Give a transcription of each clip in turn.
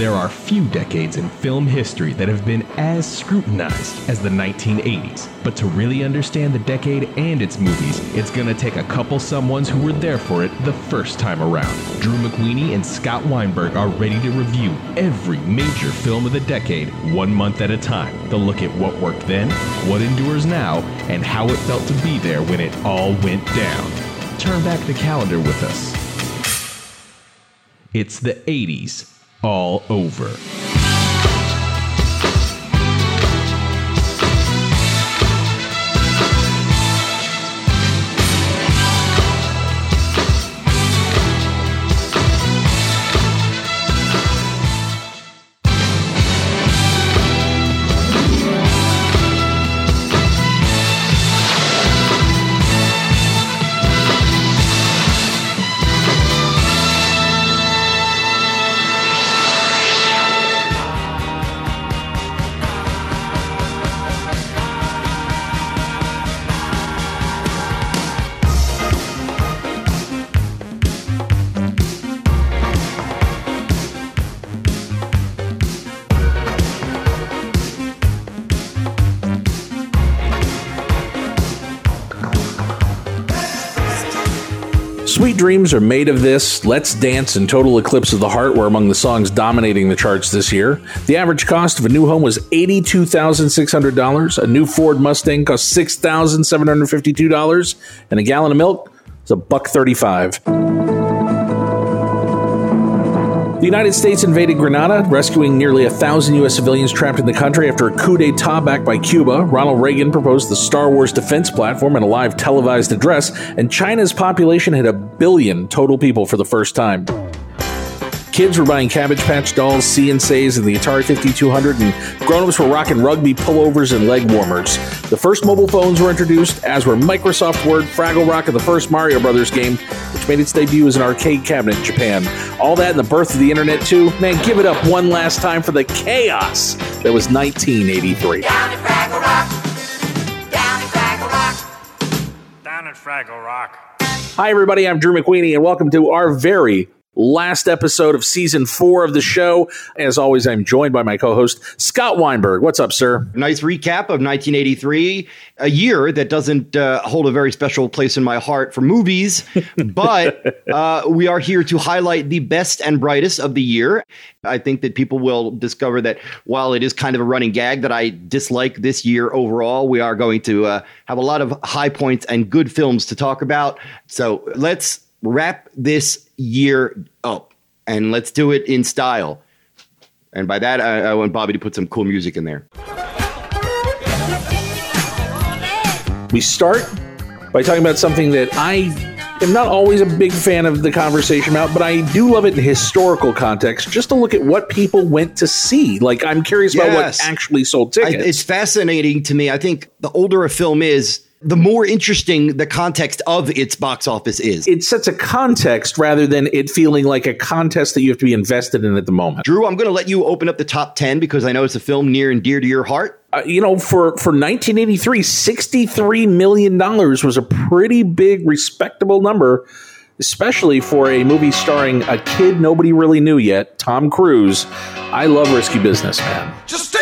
There are few decades in film history that have been as scrutinized as the 1980s. But to really understand the decade and its movies, it's gonna take a couple someones who were there for it the first time around. Drew McWeeny and Scott Weinberg are ready to review every major film of the decade, one month at a time. They'll look at what worked then, what endures now, and how it felt to be there when it all went down. Turn back the calendar with us. It's the 80s all over. Dreams are made of this. Let's Dance and Total Eclipse of the Heart were among the songs dominating the charts this year. The average cost of a new home was $82,600. A new Ford Mustang cost $6,752. And a gallon of milk is a buck 35. The United States invaded Grenada, rescuing nearly a thousand U.S. civilians trapped in the country after a coup d'etat backed by Cuba. Ronald Reagan proposed the Star Wars defense platform in a live televised address, and China's population hit a billion total people for the first time. Kids were buying Cabbage Patch dolls, CNCs, and the Atari 5200, and grown-ups were rocking rugby pullovers and leg warmers. The first mobile phones were introduced, as were Microsoft Word, Fraggle Rock, and the first Mario Brothers game, which made its debut as an arcade cabinet in Japan. All that and the birth of the internet, too. Man, give it up one last time for the chaos that was 1983. Down at Fraggle Rock. Down at Fraggle Rock. Down at Fraggle Rock. Hi, everybody. I'm Drew McWeeny, and welcome to our very last episode of season four of the show. As always, I'm joined by my co host, Scott Weinberg. What's up, sir? Nice recap of 1983, a year that doesn't uh, hold a very special place in my heart for movies, but uh, we are here to highlight the best and brightest of the year. I think that people will discover that while it is kind of a running gag that I dislike this year overall, we are going to uh, have a lot of high points and good films to talk about. So let's wrap this year up and let's do it in style. And by that, I, I want Bobby to put some cool music in there. We start by talking about something that I am not always a big fan of the conversation about, but I do love it in historical context, just to look at what people went to see. Like, I'm curious about what actually sold I, tickets. it's fascinating to me. I think the older a film is, the more interesting the context of its box office is. it sets a context rather than it feeling like a contest that you have to be invested in at the moment. Drew, I'm going to let you open up the top 10 because I know it's a film near and dear to your heart. Uh, you know, for, for 1983, $63 million was a pretty big, respectable number, especially for a movie starring a kid nobody really knew yet, Tom Cruise. I love Risky Business, man. Just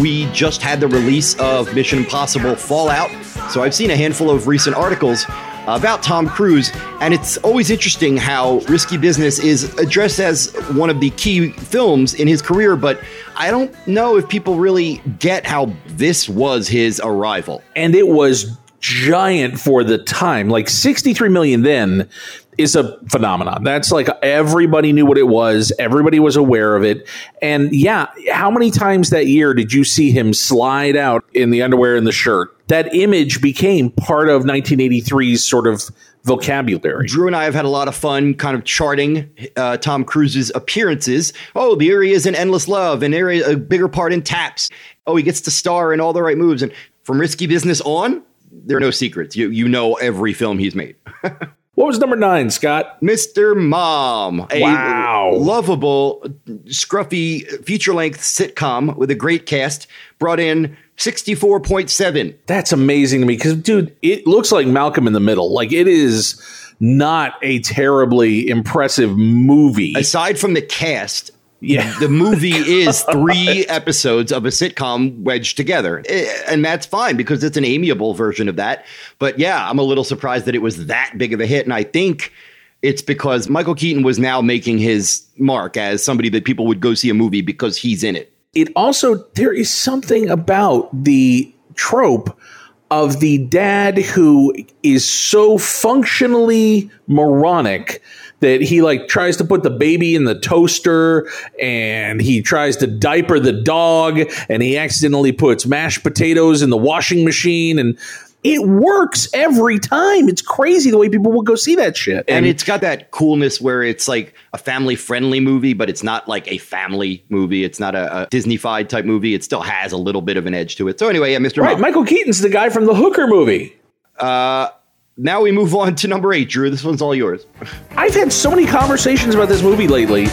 We just had the release of Mission Impossible Fallout, so I've seen a handful of recent articles about Tom Cruise, and it's always interesting how Risky Business is addressed as one of the key films in his career, but I don't know if people really get how this was his arrival. and it was giant for the time. Like 63 million then is a phenomenon. That's like everybody knew what it was, everybody was aware of it. And yeah, how many times that year did you see him slide out in the underwear and the shirt? That image became part of 1983's sort of vocabulary. Drew and I have had a lot of fun kind of charting uh, Tom Cruise's appearances. Oh, here he is in Endless Love, and is a bigger part in Taps. Oh, he gets to star in all the right moves. And from Risky Business on, there are no secrets. You you know every film he's made. What was number nine, Scott? Mr. Mom, a Wow. lovable, scruffy feature length sitcom with a great cast, brought in 64.7. That's amazing to me because, dude, it looks like Malcolm in the Middle. Like it is not a terribly impressive movie. Aside from the cast, Yeah. the movie is three episodes of a sitcom wedged together. Eh, And that's fine because it's an amiable version of that. But yeah, I'm a little surprised that it was that big of a hit. And I think it's because Michael Keaton was now making his mark as somebody that people would go see a movie because he's in it. it also there is something about the trope of the dad who is so functionally moronic that he like tries to put the baby in the toaster and he tries to diaper the dog and he accidentally puts mashed potatoes in the washing machine and it works every time. It's crazy the way people will go see that shit. and it's got that coolness where it's like a family friendly movie, but it's not like a family movie. It's not a, a Disney-fied type movie. It still has a little bit of an edge to it. So anyway, yeah, Mr. right. Mom. Michael Keaton's the guy from the Hooker movie. Uh, now we move on to number eight, Drew. This one's all yours. I've had so many conversations about this movie lately,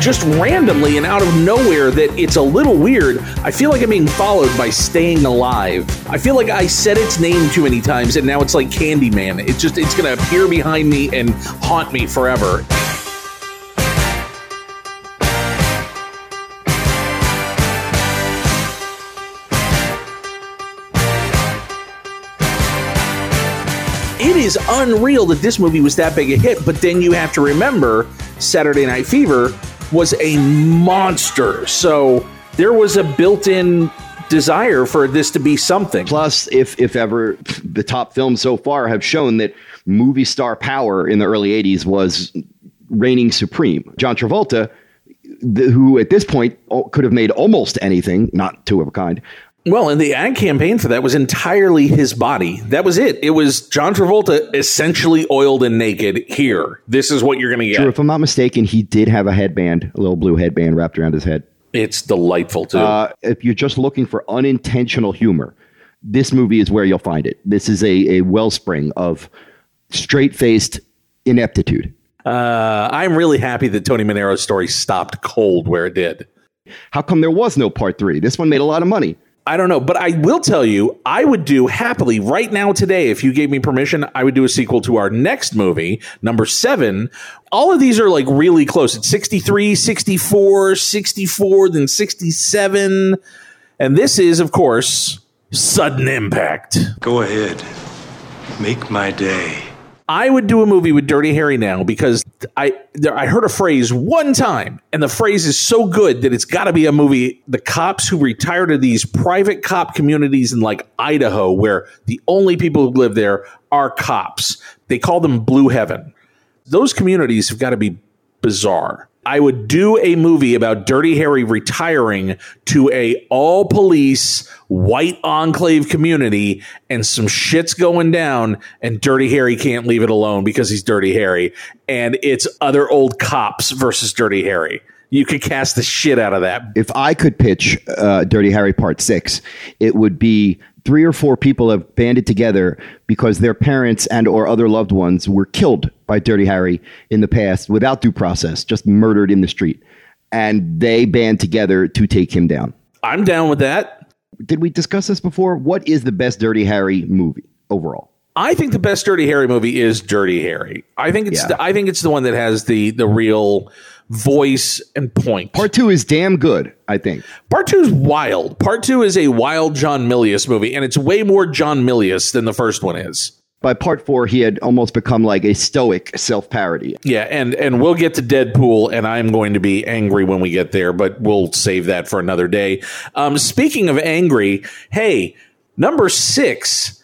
just randomly and out of nowhere, that it's a little weird. I feel like I'm being followed by Staying Alive. I feel like I said its name too many times, and now it's like Candyman. It's just it's gonna appear behind me and haunt me forever. It is unreal that this movie was that big a hit, but then you have to remember Saturday Night Fever was a monster. So there was a built in desire for this to be something. Plus, if if ever, the top films so far have shown that movie star power in the early '80s was reigning supreme. John Travolta, the, who at this point oh, could have made almost anything, not two of a kind. Well, and the ad campaign for that was entirely his body. That was it. It was John Travolta essentially oiled and naked. Here, this is what you're going to get. Drew, if I'm not mistaken, he did have a headband, a little blue headband wrapped around his head. It's delightful too. Uh, if you're just looking for unintentional humor, this movie is where you'll find it. This is a, a wellspring of straight faced ineptitude. Uh, I'm really happy that Tony Manero's story stopped cold where it did. How come there was no part three? This one made a lot of money. I don't know, but I will tell you, I would do happily right now today, if you gave me permission, I would do a sequel to our next movie, number seven. All of these are like really close. It's 63, 64, 64, then 67. And this is, of course, Sudden Impact. Go ahead. Make my day. I would do a movie with Dirty Harry now because I there, I heard a phrase one time, and the phrase is so good that it's got to be a movie. The cops who retire to these private cop communities in like Idaho, where the only people who live there are cops. They call them Blue Heaven. Those communities have got to be bizarre. I would do a movie about Dirty Harry retiring to a all police white enclave community and some shit's going down and Dirty Harry can't leave it alone because he's Dirty Harry and it's other old cops versus Dirty Harry. You could cast the shit out of that. If I could pitch uh, Dirty Harry Part Six, it would be three or four people have banded together because their parents and or other loved ones were killed by Dirty Harry in the past without due process, just murdered in the street, and they band together to take him down. I'm down with that. Did we discuss this before? What is the best Dirty Harry movie overall? I think the best Dirty Harry movie is Dirty Harry. I think it's Yeah. the, I think it's the one that has the the real voice and point. Part two is damn good, I think. Part two is wild. Part two is a wild John Milius movie, and it's way more John Milius than the first one is. By part four, he had almost become like a stoic self parody. Yeah, and and we'll get to Dead Pool, and I'm going to be angry when we get there, but we'll save that for another day. Um, speaking of angry, hey, number six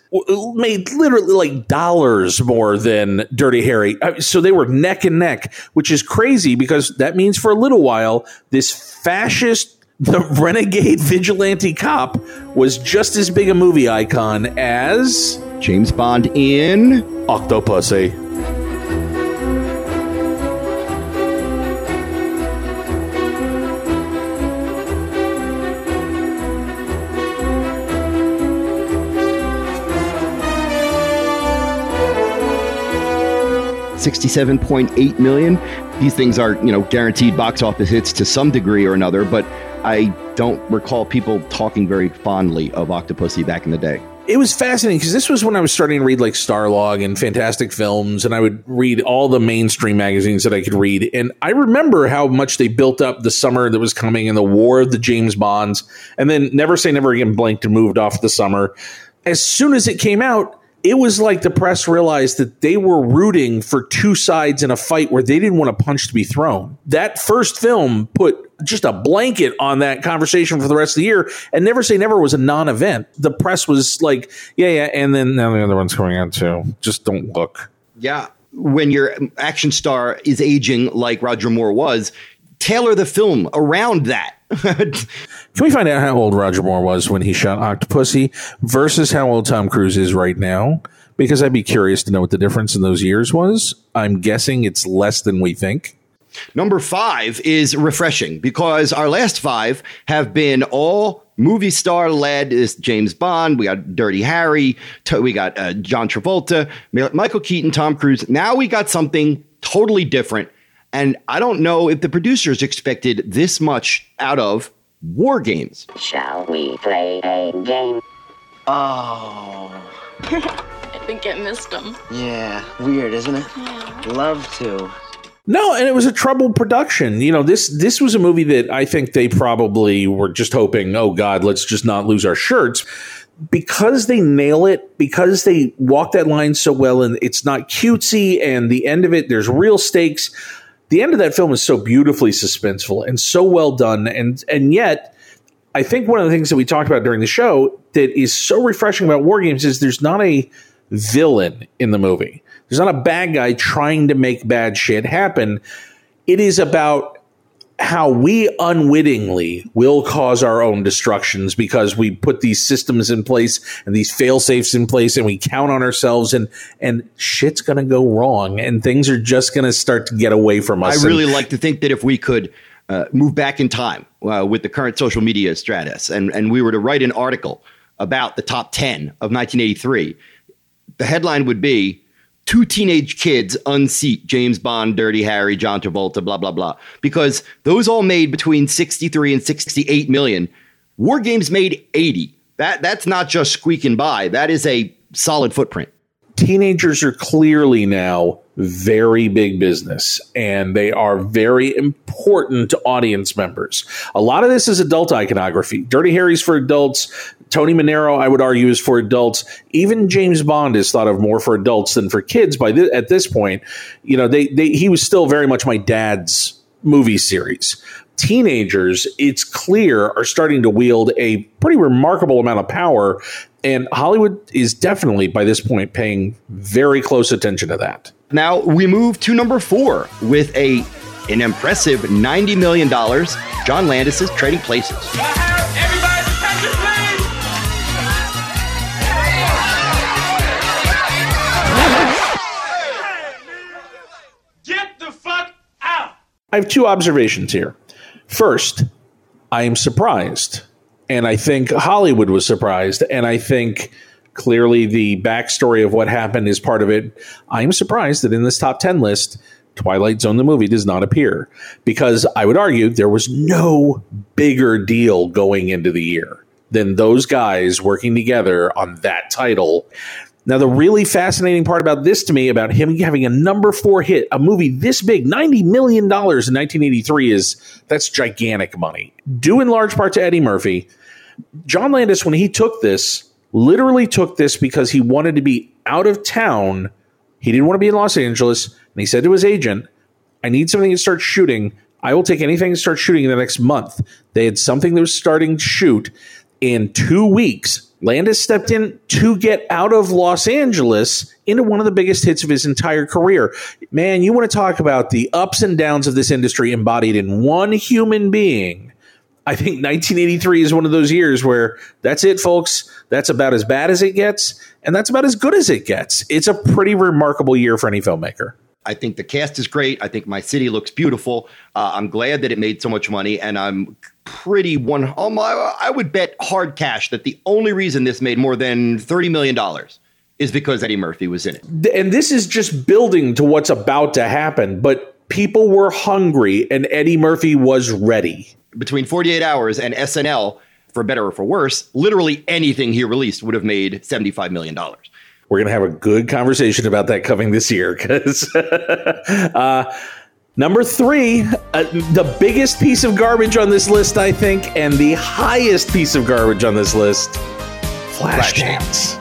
made literally like dollars more than Dirty Harry, so they were neck and neck, which is crazy because that means for a little while this fascist. The renegade vigilante cop was just as big a movie icon as James Bond in Octopussy. 67.8 million. These things are, you know, guaranteed box office hits to some degree or another, but I don't recall people talking very fondly of Octopussy back in the day. it was fascinating because this was when I was starting to read like Starlog and Fantastic Films, and I would read all the mainstream magazines that I could read. And I remember how much they built up the summer that was coming and the war of the James Bonds, and then Never Say Never Again blinked and moved off the summer. As soon as it came out, it was like the press realized that they were rooting for two sides in a fight where they didn't want a punch to be thrown. That first film put just a blanket on that conversation for the rest of the year. And Never Say Never was a non event. The press was like, yeah, yeah. And then now the other one's coming out too. Just don't look. Yeah. When your action star is aging like Roger Moore was, tailor the film around that. Can we find out how old Roger Moore was when he shot Octopussy versus how old Tom Cruise is right now? Because I'd be curious to know what the difference in those years was. I'm guessing it's less than we think. Number five is refreshing because our last five have been all movie star led. Is James Bond? We got Dirty Harry. We got uh, John Travolta, Michael Keaton, Tom Cruise. Now we got something totally different, and I don't know if the producers expected this much out of War Games. Shall we play a game? Oh, I think I missed him. yeah. Weird, isn't it? Love to. No, and it was a troubled production. You know, this this was a movie that I think they probably were just hoping, oh God, let's just not lose our shirts. Because they nail it, because they walk that line so well, and it's not cutesy, and the end of it, there's real stakes. The end of that film is so beautifully suspenseful and so well done, and and yet, I think one of the things that we talked about during the show that is so refreshing about War Games is there's not a villain in the movie. There's not a bad guy trying to make bad shit happen. It is about how we unwittingly will cause our own destructions because we put these systems in place and these fail safes in place and we count on ourselves and and shit's gonna go wrong and things are just gonna start to get away from us. I really And- like to think that if we could uh, move back in time uh, with the current social media stratus and, and we were to write an article about the top 10 of 1983, the headline would be Two teenage kids unseat James Bond, Dirty Harry, John Travolta, blah, blah, blah. Because those all made between 63 and 68 million. War Games made 80. That, that's not just squeaking by, that is a solid footprint. teenagers are clearly now very big business and they are very important audience members. A lot of this is adult iconography. Dirty Harry's for adults. Tony Manero, I would argue, is for adults. Even James Bond is thought of more for adults than for kids. By th- at this point, you know, they, they he was still very much my dad's movie series. Teenagers, it's clear, are starting to wield a pretty remarkable amount of power, and Hollywood is definitely by this point paying very close attention to that. Now we move to number four with a an impressive $90 million. John Landis is trading places. Everybody, attention, please. Get the fuck out. I have two observations here. First, I am surprised. And I think Hollywood was surprised. And I think clearly the backstory of what happened is part of it. I am surprised that in this top 10 list, Twilight Zone the movie does not appear because I would argue there was no bigger deal going into the year than those guys working together on that title. Now, the really fascinating part about this to me, about him having a number four hit, a movie this big, $90 million in 1983, is that's gigantic money. Due in large part to Eddie Murphy. John Landis, when he took this, literally took this because he wanted to be out of town. He didn't want to be in Los Angeles. And he said to his agent, I need something to start shooting. I will take anything to start shooting in the next month. They had something that was starting to shoot in two weeks. Landis stepped in to get out of Los Angeles into one of the biggest hits of his entire career. Man, you want to talk about the ups and downs of this industry embodied in one human being. I think 1983 is one of those years where that's it, folks. That's about as bad as it gets, and that's about as good as it gets. It's a pretty remarkable year for any filmmaker. I think the cast is great. I think my city looks beautiful. Uh, I'm glad that it made so much money, and I'm pretty one. Oh my, I would bet hard cash that the only reason this made more than thirty million dollars is because Eddie Murphy was in it. And this is just building to what's about to happen, but people were hungry and Eddie Murphy was ready. Between 48 Hours and SNL, for better or for worse, literally anything he released would have made $75 million. We're going to have a good conversation about that coming this year because uh, number three, uh, the biggest piece of garbage on this list, I think, and the highest piece of garbage on this list, Flashdance.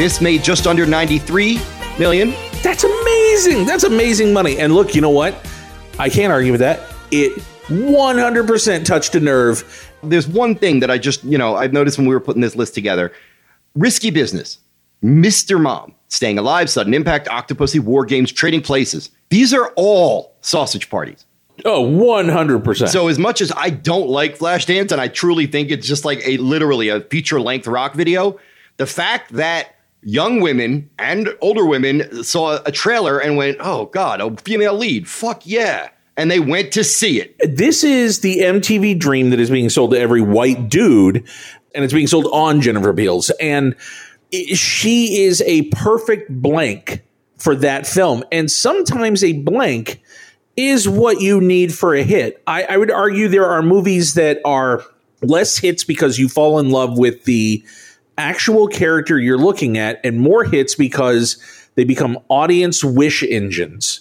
This made just under 93 million. That's amazing. That's amazing money. And look, you know what? I can't argue with that. It 100% touched a nerve. There's one thing that I just, you know, I've noticed when we were putting this list together. Risky business. Mr. Mom, Staying Alive, Sudden Impact, Octopussy, War Games, Trading Places. These are all sausage parties. Oh, 100%. So as much as I don't like Flashdance and I truly think it's just like a literally a feature length rock video, the fact that young women and older women saw a trailer and went, "Oh god, a female lead. Fuck yeah." And they went to see it. this is the MTV dream that is being sold to every white dude, and it's being sold on Jennifer Beals. And she is a perfect blank for that film. And sometimes a blank is what you need for a hit. I, I would argue there are movies that are less hits because you fall in love with the actual character you're looking at, and more hits because they become audience wish engines.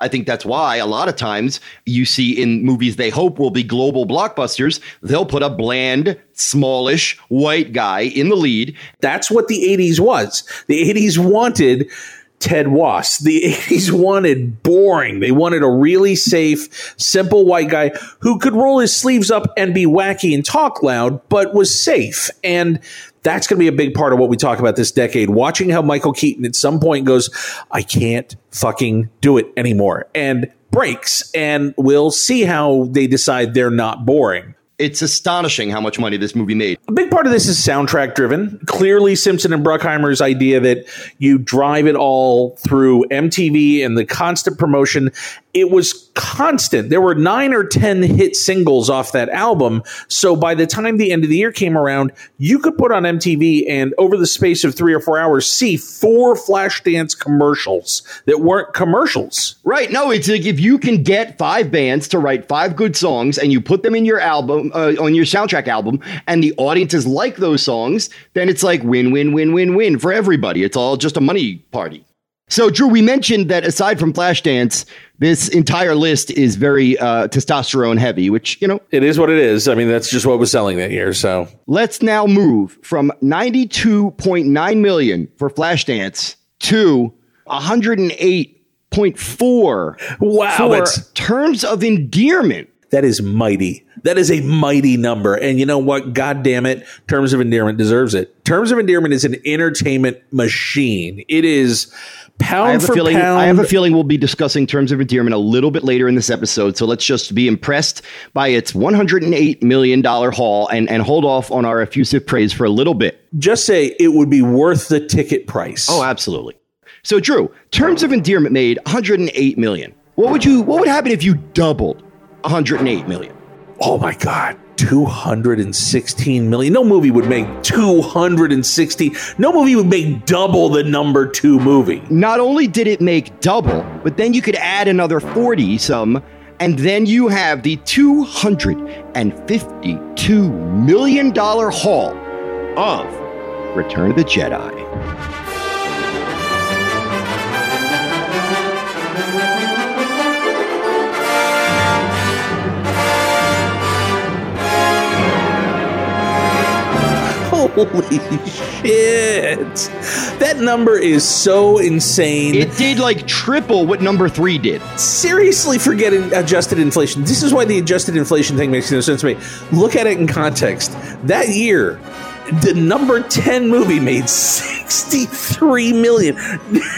I think that's why a lot of times you see in movies they hope will be global blockbusters, they'll put a bland, smallish white guy in the lead. That's what the 80s was. The 80s wanted Ted Wass. The 80s wanted boring. They wanted a really safe, simple white guy who could roll his sleeves up and be wacky and talk loud, but was safe. And that's going to be a big part of what we talk about this decade. Watching how Michael Keaton at some point goes, I can't fucking do it anymore, and breaks. And we'll see how they decide they're not boring. It's astonishing how much money this movie made. A big part of this is soundtrack driven. Clearly, Simpson and Bruckheimer's idea that you drive it all through MTV and the constant promotion. It was constant. There were nine or 10 hit singles off that album. So by the time the end of the year came around, you could put on MTV and over the space of three or four hours, see four Flashdance commercials that weren't commercials. Right. No, it's like if you can get five bands to write five good songs and you put them in your album, uh, on your soundtrack album, and the audiences like those songs, then it's like win, win, win, win, win for everybody. It's all just a money party. So, Drew, we mentioned that aside from Flashdance, this entire list is very uh, testosterone heavy, which, you know, It is what it is. I mean, that's just what was selling that year. So let's now move from 92.9 million for Flashdance to 108.4 Wow, for that's- terms of endearment. That is mighty. That is a mighty number. And you know what? God damn it. Terms of Endearment deserves it. Terms of Endearment is an entertainment machine. It is pound I have a for feeling. pound. I have a feeling we'll be discussing terms of endearment a little bit later in this episode. So let's just be impressed by its 108 million dollar haul and and hold off on our effusive praise for a little bit. Just say it would be worth the ticket price. Oh, absolutely. So, Drew, terms of endearment made 108 million. What would you? What would happen if you doubled 108 million? Oh my God. 216 million. No movie would make 260. No movie would make double the number two movie. Not only did it make double, but then you could add another 40 some, and then you have the 252 million dollar haul of Return of the Jedi. Holy shit. That number is so insane. It did like triple what number three did. seriously forget adjusted inflation. This is why the adjusted inflation thing makes no sense to me. Look at it in context. That year, the number 10 movie made 63 million.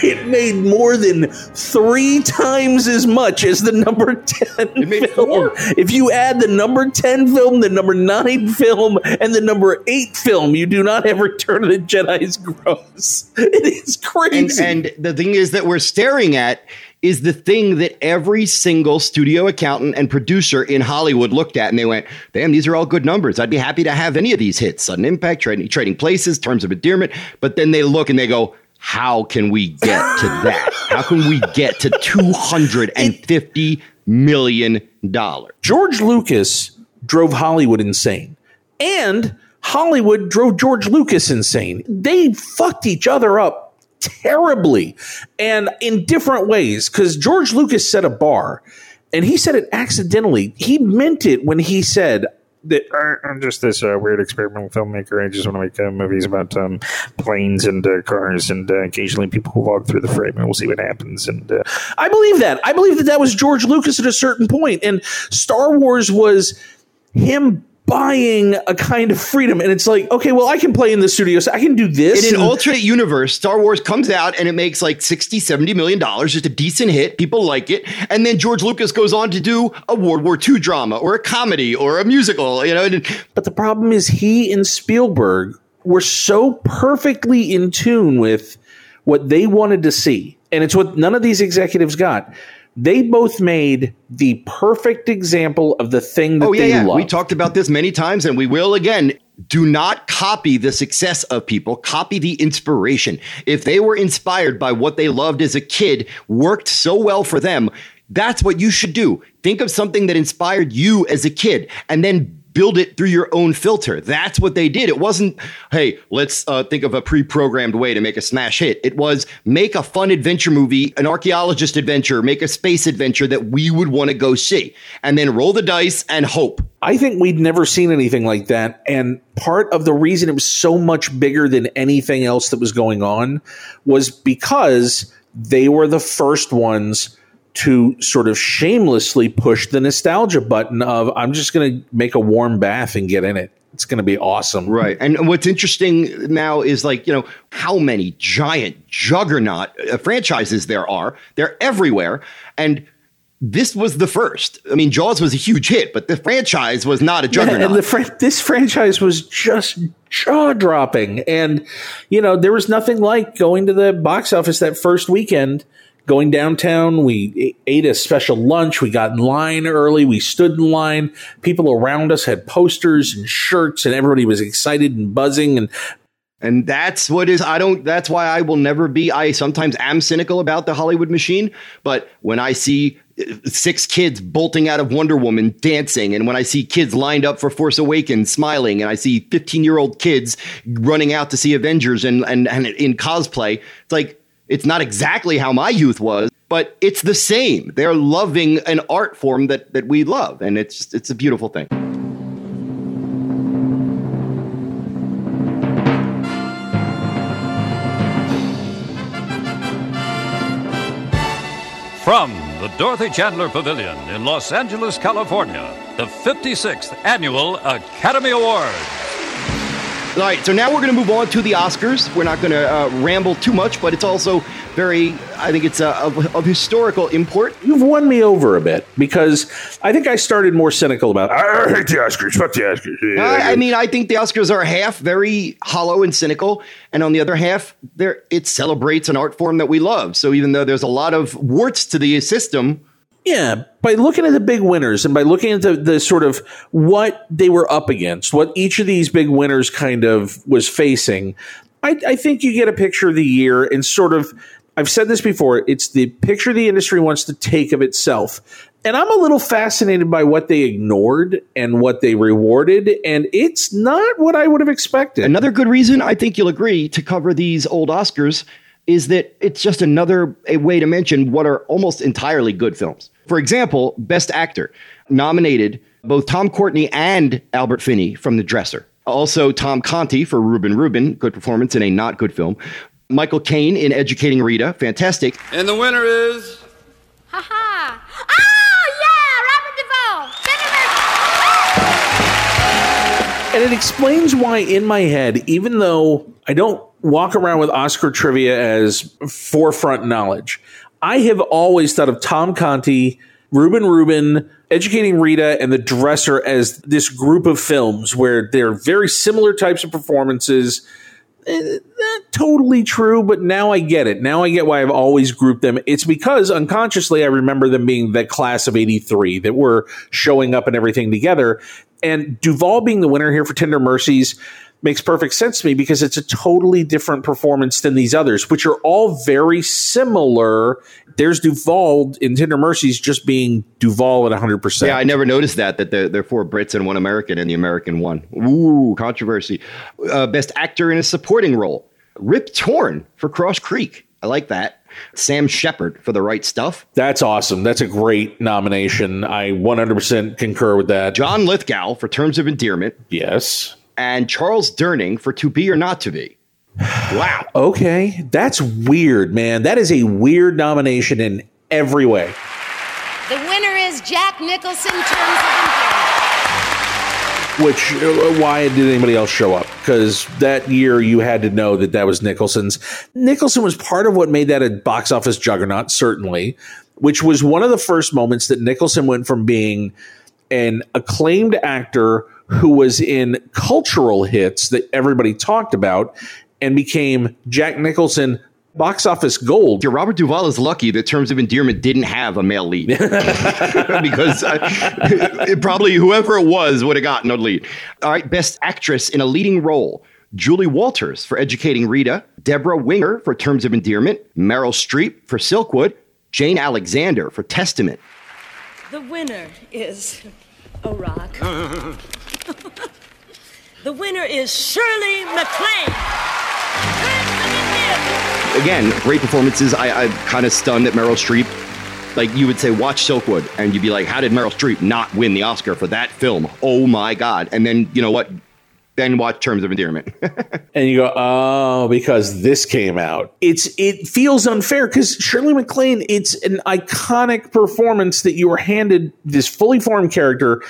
It made more than three times as much as the number 10 made film. four. If you add the number 10 film, the number 9 film, and the number 8 film, you do not have Return of the Jedi's gross. It is and, crazy. and the thing is that we're staring at is the thing that every single studio accountant and producer in Hollywood looked at and they went, damn, these are all good numbers. I'd be happy to have any of these hits. Sudden impact, trading, trading places, terms of endearment. But then they look and they go, how can we get to that? How can we get to $250 million? George Lucas drove Hollywood insane. And Hollywood drove George Lucas insane. They fucked each other up terribly and in different ways because George Lucas set a bar and he said it accidentally. He meant it when he said, that I'm just this uh, weird experimental filmmaker. I just want to make uh, movies about um, planes and uh, cars, and uh, occasionally people who walk through the frame, and we'll see what happens. And uh, I believe that. I believe that that was George Lucas at a certain point, and Star Wars was him buying a kind of freedom. And it's like, okay, well, I can play in the studio, so I can do this. In an alternate universe, Star Wars comes out and it makes like 60, 70 million dollars, just a decent hit. People like it. And then George Lucas goes on to do a World War II drama or a comedy or a musical, you know. And But the problem is, he and Spielberg were so perfectly in tune with what they wanted to see. And it's what none of these executives got. They both made the perfect example of the thing that oh, yeah, they yeah. love. We talked about this many times and we will again. Do not copy the success of people, copy the inspiration. If they were inspired by what they loved as a kid, worked so well for them, that's what you should do. Think of something that inspired you as a kid and then build it through your own filter. That's what they did. It wasn't, hey, let's uh, think of a pre programmed way to make a smash hit. It was make a fun adventure movie, an archaeologist adventure, make a space adventure that we would want to go see, and then roll the dice and hope. I think we'd never seen anything like that. And part of the reason it was so much bigger than anything else that was going on was because they were the first ones to sort of shamelessly push the nostalgia button of I'm just going to make a warm bath and get in it. It's going to be awesome. Right. And what's interesting now is like, you know, how many giant juggernaut uh, franchises there are. They're everywhere. And this was the first. I mean, Jaws was a huge hit, but the franchise was not a juggernaut. and the fran- this franchise was just jaw dropping. And, you know, there was nothing like going to the box office that first weekend, going downtown. We ate a special lunch. We got in line early. We stood in line. People around us had posters and shirts, and everybody was excited and buzzing. And And that's what is, I don't, that's why I will never be, I sometimes am cynical about the Hollywood machine. But when I see uh, six kids bolting out of Wonder Woman dancing, and when I see kids lined up for Force Awakens smiling, and I see 15 year old kids running out to see Avengers and, and, and in cosplay, it's like, it's not exactly how my youth was, but it's the same. They're loving an art form that, that we love. And it's, just, it's a beautiful thing. From the Dorothy Chandler Pavilion in Los Angeles, California, the 56th Annual Academy Awards. All right, so now we're going to move on to the Oscars. We're not going to uh, ramble too much, but it's also very, I think it's uh, of, of historical import. you've won me over a bit because I think I started more cynical about I hate the Oscars. Fuck the Oscars. I, I mean, I think the Oscars are half very hollow and cynical, and on the other half, there it celebrates an art form that we love. So even though there's a lot of warts to the system, Yeah, by looking at the big winners and by looking at the, the sort of what they were up against, what each of these big winners kind of was facing, I, I think you get a picture of the year and sort of. I've said this before. It's the picture the industry wants to take of itself. And I'm a little fascinated by what they ignored and what they rewarded. And it's not what I would have expected. Another good reason I think you'll agree to cover these old Oscars is that it's just another a way to mention what are almost entirely good films. For example, Best Actor nominated both Tom Courtenay and Albert Finney from The Dresser. Also, Tom Conti for Reuben Reuben, good performance in a not good film. Michael Caine in Educating Rita, fantastic. And the winner is. Ha ha! And it explains why, in my head, even though I don't walk around with Oscar trivia as forefront knowledge, I have always thought of Tom Conti, Reuben Reuben, Educating Rita, and The Dresser as this group of films where they're very similar types of performances. Eh, Not totally true, but now I get it. Now I get why I've always grouped them. It's because unconsciously I remember them being the class of 83 that were showing up and everything together. And Duvall being the winner here for Tender Mercies makes perfect sense to me because it's a totally different performance than these others, which are all very similar. There's Duvall in Tender Mercies just being Duvall at 100%. Yeah, I never noticed that that there, there are four Brits and one American, and the American won. Ooh, controversy. Uh, best actor in a supporting role: Rip Torn for Cross Creek. I like that. Sam Shepard for The Right Stuff. That's awesome. That's a great nomination. I 100% concur with that. John Lithgow for Terms of Endearment, Yes. And Charles Durning for To Be or Not to Be. Wow. Okay. That's weird, man. That is a weird nomination in every way. The winner is Jack Nicholson, Terms of Endearment. Which, uh, why did anybody else show up? Because that year you had to know that that was Nicholson's. Nicholson was part of what made that a box office juggernaut, certainly, which was one of the first moments that Nicholson went from being an acclaimed actor who was in cultural hits that everybody talked about and became Jack Nicholson box office gold. Yeah, Robert Duvall is lucky that Terms of Endearment didn't have a male lead because uh, it probably whoever it was would have gotten a lead. All right, best actress in a leading role. Julie Walters for Educating Rita, Debra Winger for Terms of Endearment, Meryl Streep for Silkwood, Jane Alexander for Testament. The winner is a rock. the winner is Shirley MacLaine. Again, great performances. I, I'm kind of stunned at Meryl Streep. Like you would say, watch Silkwood, and you'd be like, how did Meryl Streep not win the Oscar for that film? Oh my God. And then, you know what? Then watch Terms of Endearment. and you go, oh, because this came out. It's it feels unfair because Shirley MacLaine, it's an iconic performance that you were handed this fully formed character.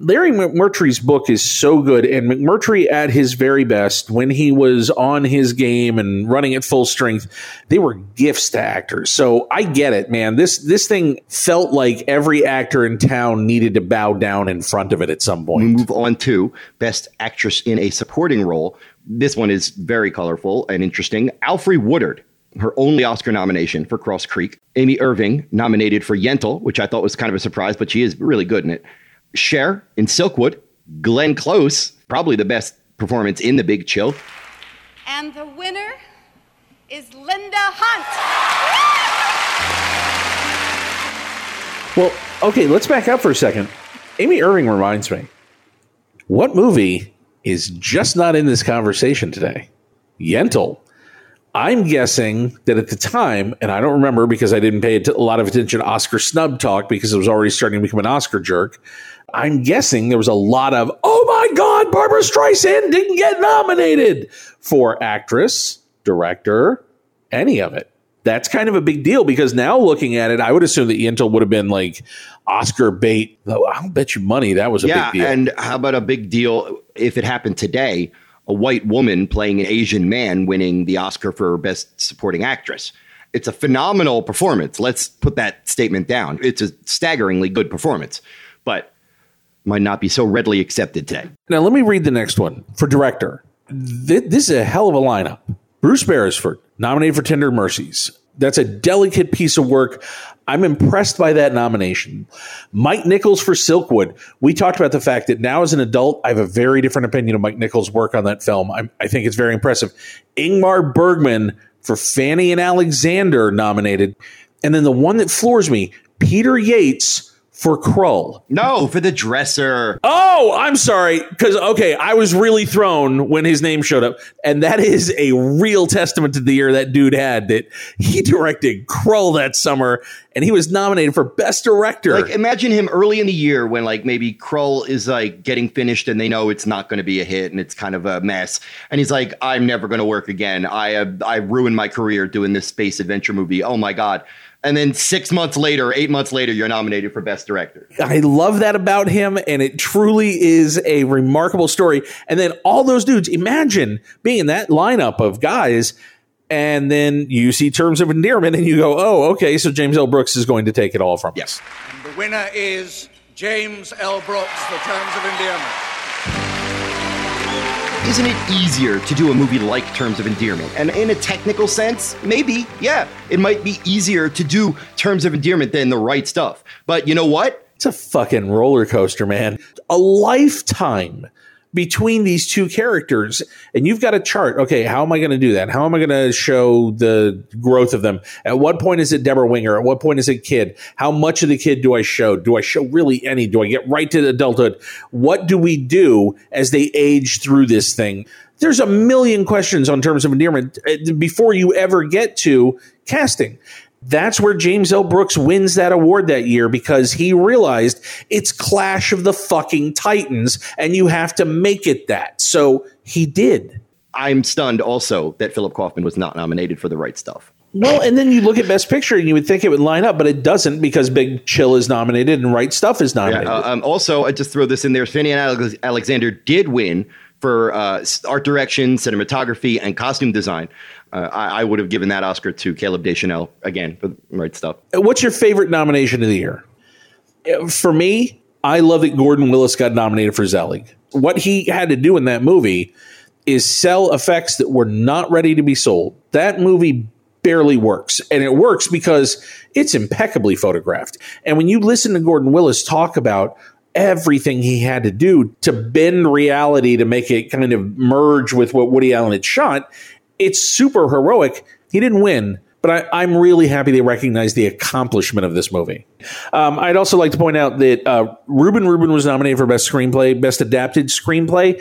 Larry McMurtry's book is so good, and McMurtry at his very best, when he was on his game and running at full strength, they were gifts to actors. So I get it, man. This this thing felt like every actor in town needed to bow down in front of it at some point. We move on to Best Actress in a Supporting Role. This one is very colorful and interesting. Alfre Woodard, her only Oscar nomination for Cross Creek. Amy Irving, nominated for Yentl, which I thought was kind of a surprise, but she is really good in it. Cher in Silkwood. Glenn Close, probably the best performance in The Big Chill. And the winner is Linda Hunt. Well, okay, let's back up for a second. Amy Irving reminds me what movie is just not in this conversation today? Yentl. I'm guessing that at the time, and I don't remember because I didn't pay a lot of attention to Oscar snub talk because it was already starting to become an Oscar jerk. I'm guessing there was a lot of, oh my God, Barbra Streisand didn't get nominated for actress, director, any of it. That's kind of a big deal because now looking at it, I would assume that Yentl would have been like Oscar bait. Though I'll bet you money that was a yeah, big deal. and how about a big deal if it happened today? A white woman playing an Asian man winning the Oscar for Best Supporting Actress. It's a phenomenal performance. Let's put that statement down. It's a staggeringly good performance, but might not be so readily accepted today. Now, let me read the next one for director. Th- This is a hell of a lineup. Bruce Beresford, nominated for Tender Mercies. That's a delicate piece of work. I'm impressed by that nomination. Mike Nichols for Silkwood. We talked about the fact that now, as an adult, I have a very different opinion of Mike Nichols' work on that film. i I think it's very impressive. Ingmar Bergman for Fanny and Alexander nominated. And then the one that floors me, Peter Yates for Krull. No, for the dresser. Oh, I'm sorry. Because, okay, I was really thrown when his name showed up. And that is a real testament to the year that dude had that he directed Krull that summer and he was nominated for Best Director. Like imagine him early in the year when like maybe Krull is like getting finished and they know it's not going to be a hit and it's kind of a mess and he's like I'm never going to work again. I uh, I ruined my career doing this space adventure movie. Oh my god. And then six months later, eight months later, you're nominated for Best Director. I love that about him, and it truly is a remarkable story. And then all those dudes, imagine being in that lineup of guys, and then you see Terms of Endearment, and you go, "Oh, okay, so James L. Brooks is going to take it all from yes. The winner is James L. Brooks for Terms of Endearment. Isn't it easier to do a movie like Terms of Endearment? And in a technical sense, maybe, yeah, it might be easier to do Terms of Endearment than the right stuff. But you know what? It's a fucking roller coaster, man. A lifetime between these two characters, and you've got a chart. Okay, how am I going to do that? How am I going to show the growth of them? At what point is it Debra Winger? At what point is it kid? How much of the kid do I show? Do I show really any? Do I get right to adulthood? What do we do as they age through this thing? There's a million questions on terms of endearment uh, before you ever get to casting. That's where James L. Brooks wins that award that year because he realized it's Clash of the fucking Titans and you have to make it that. So he did. I'm stunned also that Philip Kaufman was not nominated for the right stuff. Well, and then you look at Best Picture and you would think it would line up, but it doesn't because Big Chill is nominated and Right Stuff is nominated. Yeah, uh, um, also, I just throw this in there. Fanny and Alex- Alexander did win for uh, art direction, cinematography, and costume design. Uh, I, I would have given that Oscar to Caleb Deschanel again for the right stuff. What's your favorite nomination of the year? For me, I love that Gordon Willis got nominated for Zelig. What he had to do in that movie is sell effects that were not ready to be sold. That movie barely works. And it works because it's impeccably photographed. And when you listen to Gordon Willis talk about everything he had to do to bend reality to make it kind of merge with what Woody Allen had shot, it's super heroic. He didn't win, but I, I'm really happy they recognize the accomplishment of this movie. Um, I'd also like to point out that uh, Reuben Reuben was nominated for Best Screenplay, Best Adapted Screenplay.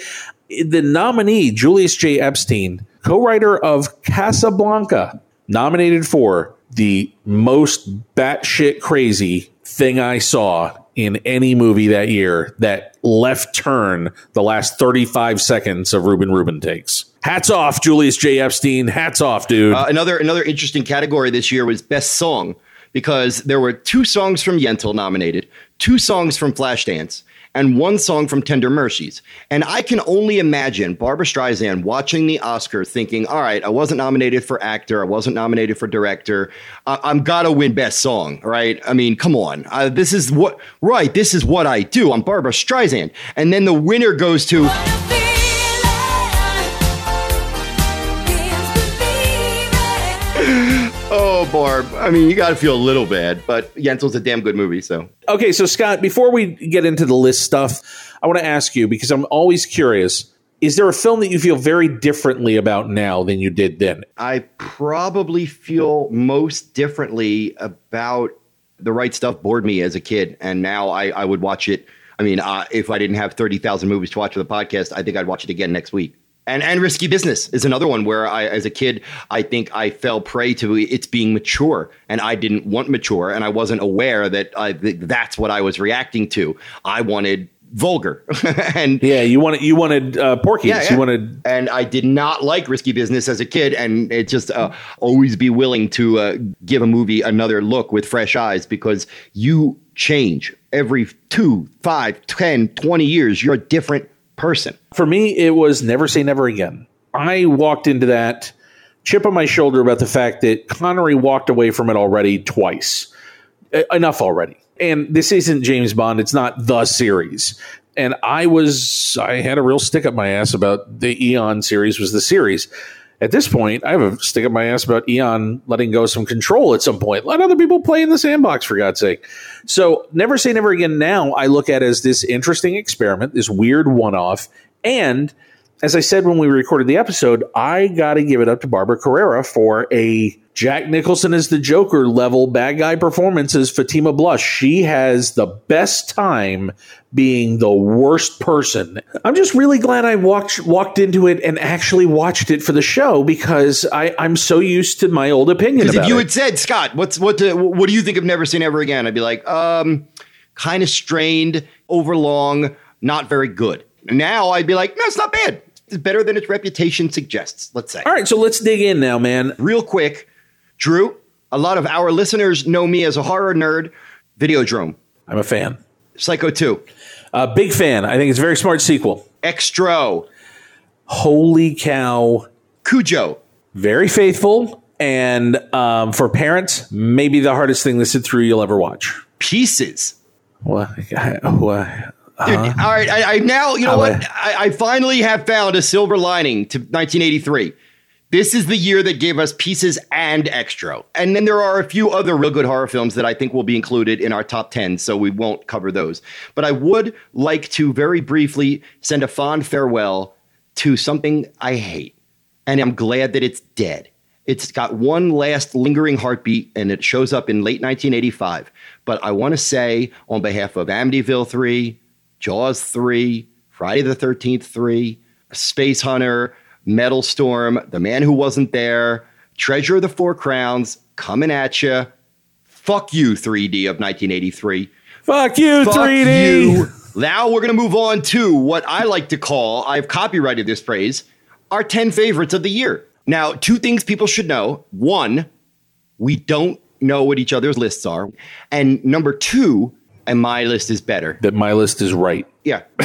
The nominee, Julius J. Epstein, co writer of Casablanca, nominated for the most batshit crazy thing I saw in any movie that year that left turn the last 35 seconds of Reuben Reuben takes. Hats off, Julius J. Epstein. Hats off, dude. Uh, another another interesting category this year was best song because there were two songs from Yentl nominated, two songs from Flashdance, and one song from Tender Mercies. And I can only imagine Barbra Streisand watching the Oscar thinking, all right, I wasn't nominated for actor, I wasn't nominated for director. I- I'm gotta win best song, right? I mean, come on. Uh, this is what, right, this is what I do. I'm Barbra Streisand. And then the winner goes to. Oh, Barb. I mean, you got to feel a little bad, but Yentl's a damn good movie, so. Okay, so Scott, before we get into the list stuff, I want to ask you because I'm always curious. Is there a film that you feel very differently about now than you did then? I probably feel most differently about the right stuff bored me as a kid, and now I, I would watch it. I mean, uh, if I didn't have 30,000 movies to watch for the podcast, I think I'd watch it again next week. And, and Risky Business is another one where I, as a kid, I think I fell prey to it's being mature, and I didn't want mature, and I wasn't aware that I, that that's what I was reacting to. I wanted vulgar, and yeah, you wanted you wanted uh, Porky's. Yeah, yeah. You wanted, and I did not like Risky Business as a kid, and it just uh, always be willing to uh, give a movie another look with fresh eyes because you change every two, five, 10, 20 years. You're a different person. For me, it was Never Say Never Again. I walked into that chip on my shoulder about the fact that Connery walked away from it already twice. Enough already. And this isn't James Bond. It's not the series. And I was, I had a real stick up my ass about the Eon series was the series. At this point, I have a stick up my ass about Eon letting go some control at some point. Let other people play in the sandbox, for God's sake. So, Never Say Never Again now, I look at as this interesting experiment, this weird one off. And as I said when we recorded the episode, I got to give it up to Barbara Carrera for a Jack Nicholson is the Joker level bad guy performance as Fatima Blush. She has the best time being the worst person. I'm just really glad I walked walked into it and actually watched it for the show because I, I'm so used to my old opinion Because if you it. had said, Scott, what's what do, what do you think of Never Say Never Again? I'd be like, um, kind of strained, overlong, not very good. Now I'd be like, no, it's not bad. It's better than its reputation suggests. Let's say. All right, so let's dig in now, man. Real quick, Drew, A lot of our listeners know me as a horror nerd. Videodrome. I'm a fan. Psycho 2. Uh, big fan. I think it's a very smart sequel. Extro. Holy cow. Cujo. Very faithful. And um, for parents, maybe the hardest thing to sit through you'll ever watch. Pieces. What? what? Dude, all right, I, I now you know Uh, what? what? I, I finally have found a silver lining to 1983. This is the year that gave us Pieces and Extro, and then there are a few other real good horror films that I think will be included in our top 10, so we won't cover those. But I would like to very briefly send a fond farewell to something I hate, and I'm glad that it's dead. It's got one last lingering heartbeat, and it shows up in late 1985. But I want to say, on behalf of Amityville 3, Jaws 3, Friday the 13th 3, Space Hunter, Metal Storm, The Man Who Wasn't There, Treasure of the Four Crowns, coming at you. Fuck you, 3D of 1983. Fuck you, Fuck 3D. you. Now we're going to move on to what I like to call, I've copyrighted this phrase, our 10 favorites of the year. Now, two things people should know. One, we don't know what each other's lists are. And number two, and my list is better. That my list is right. Yeah.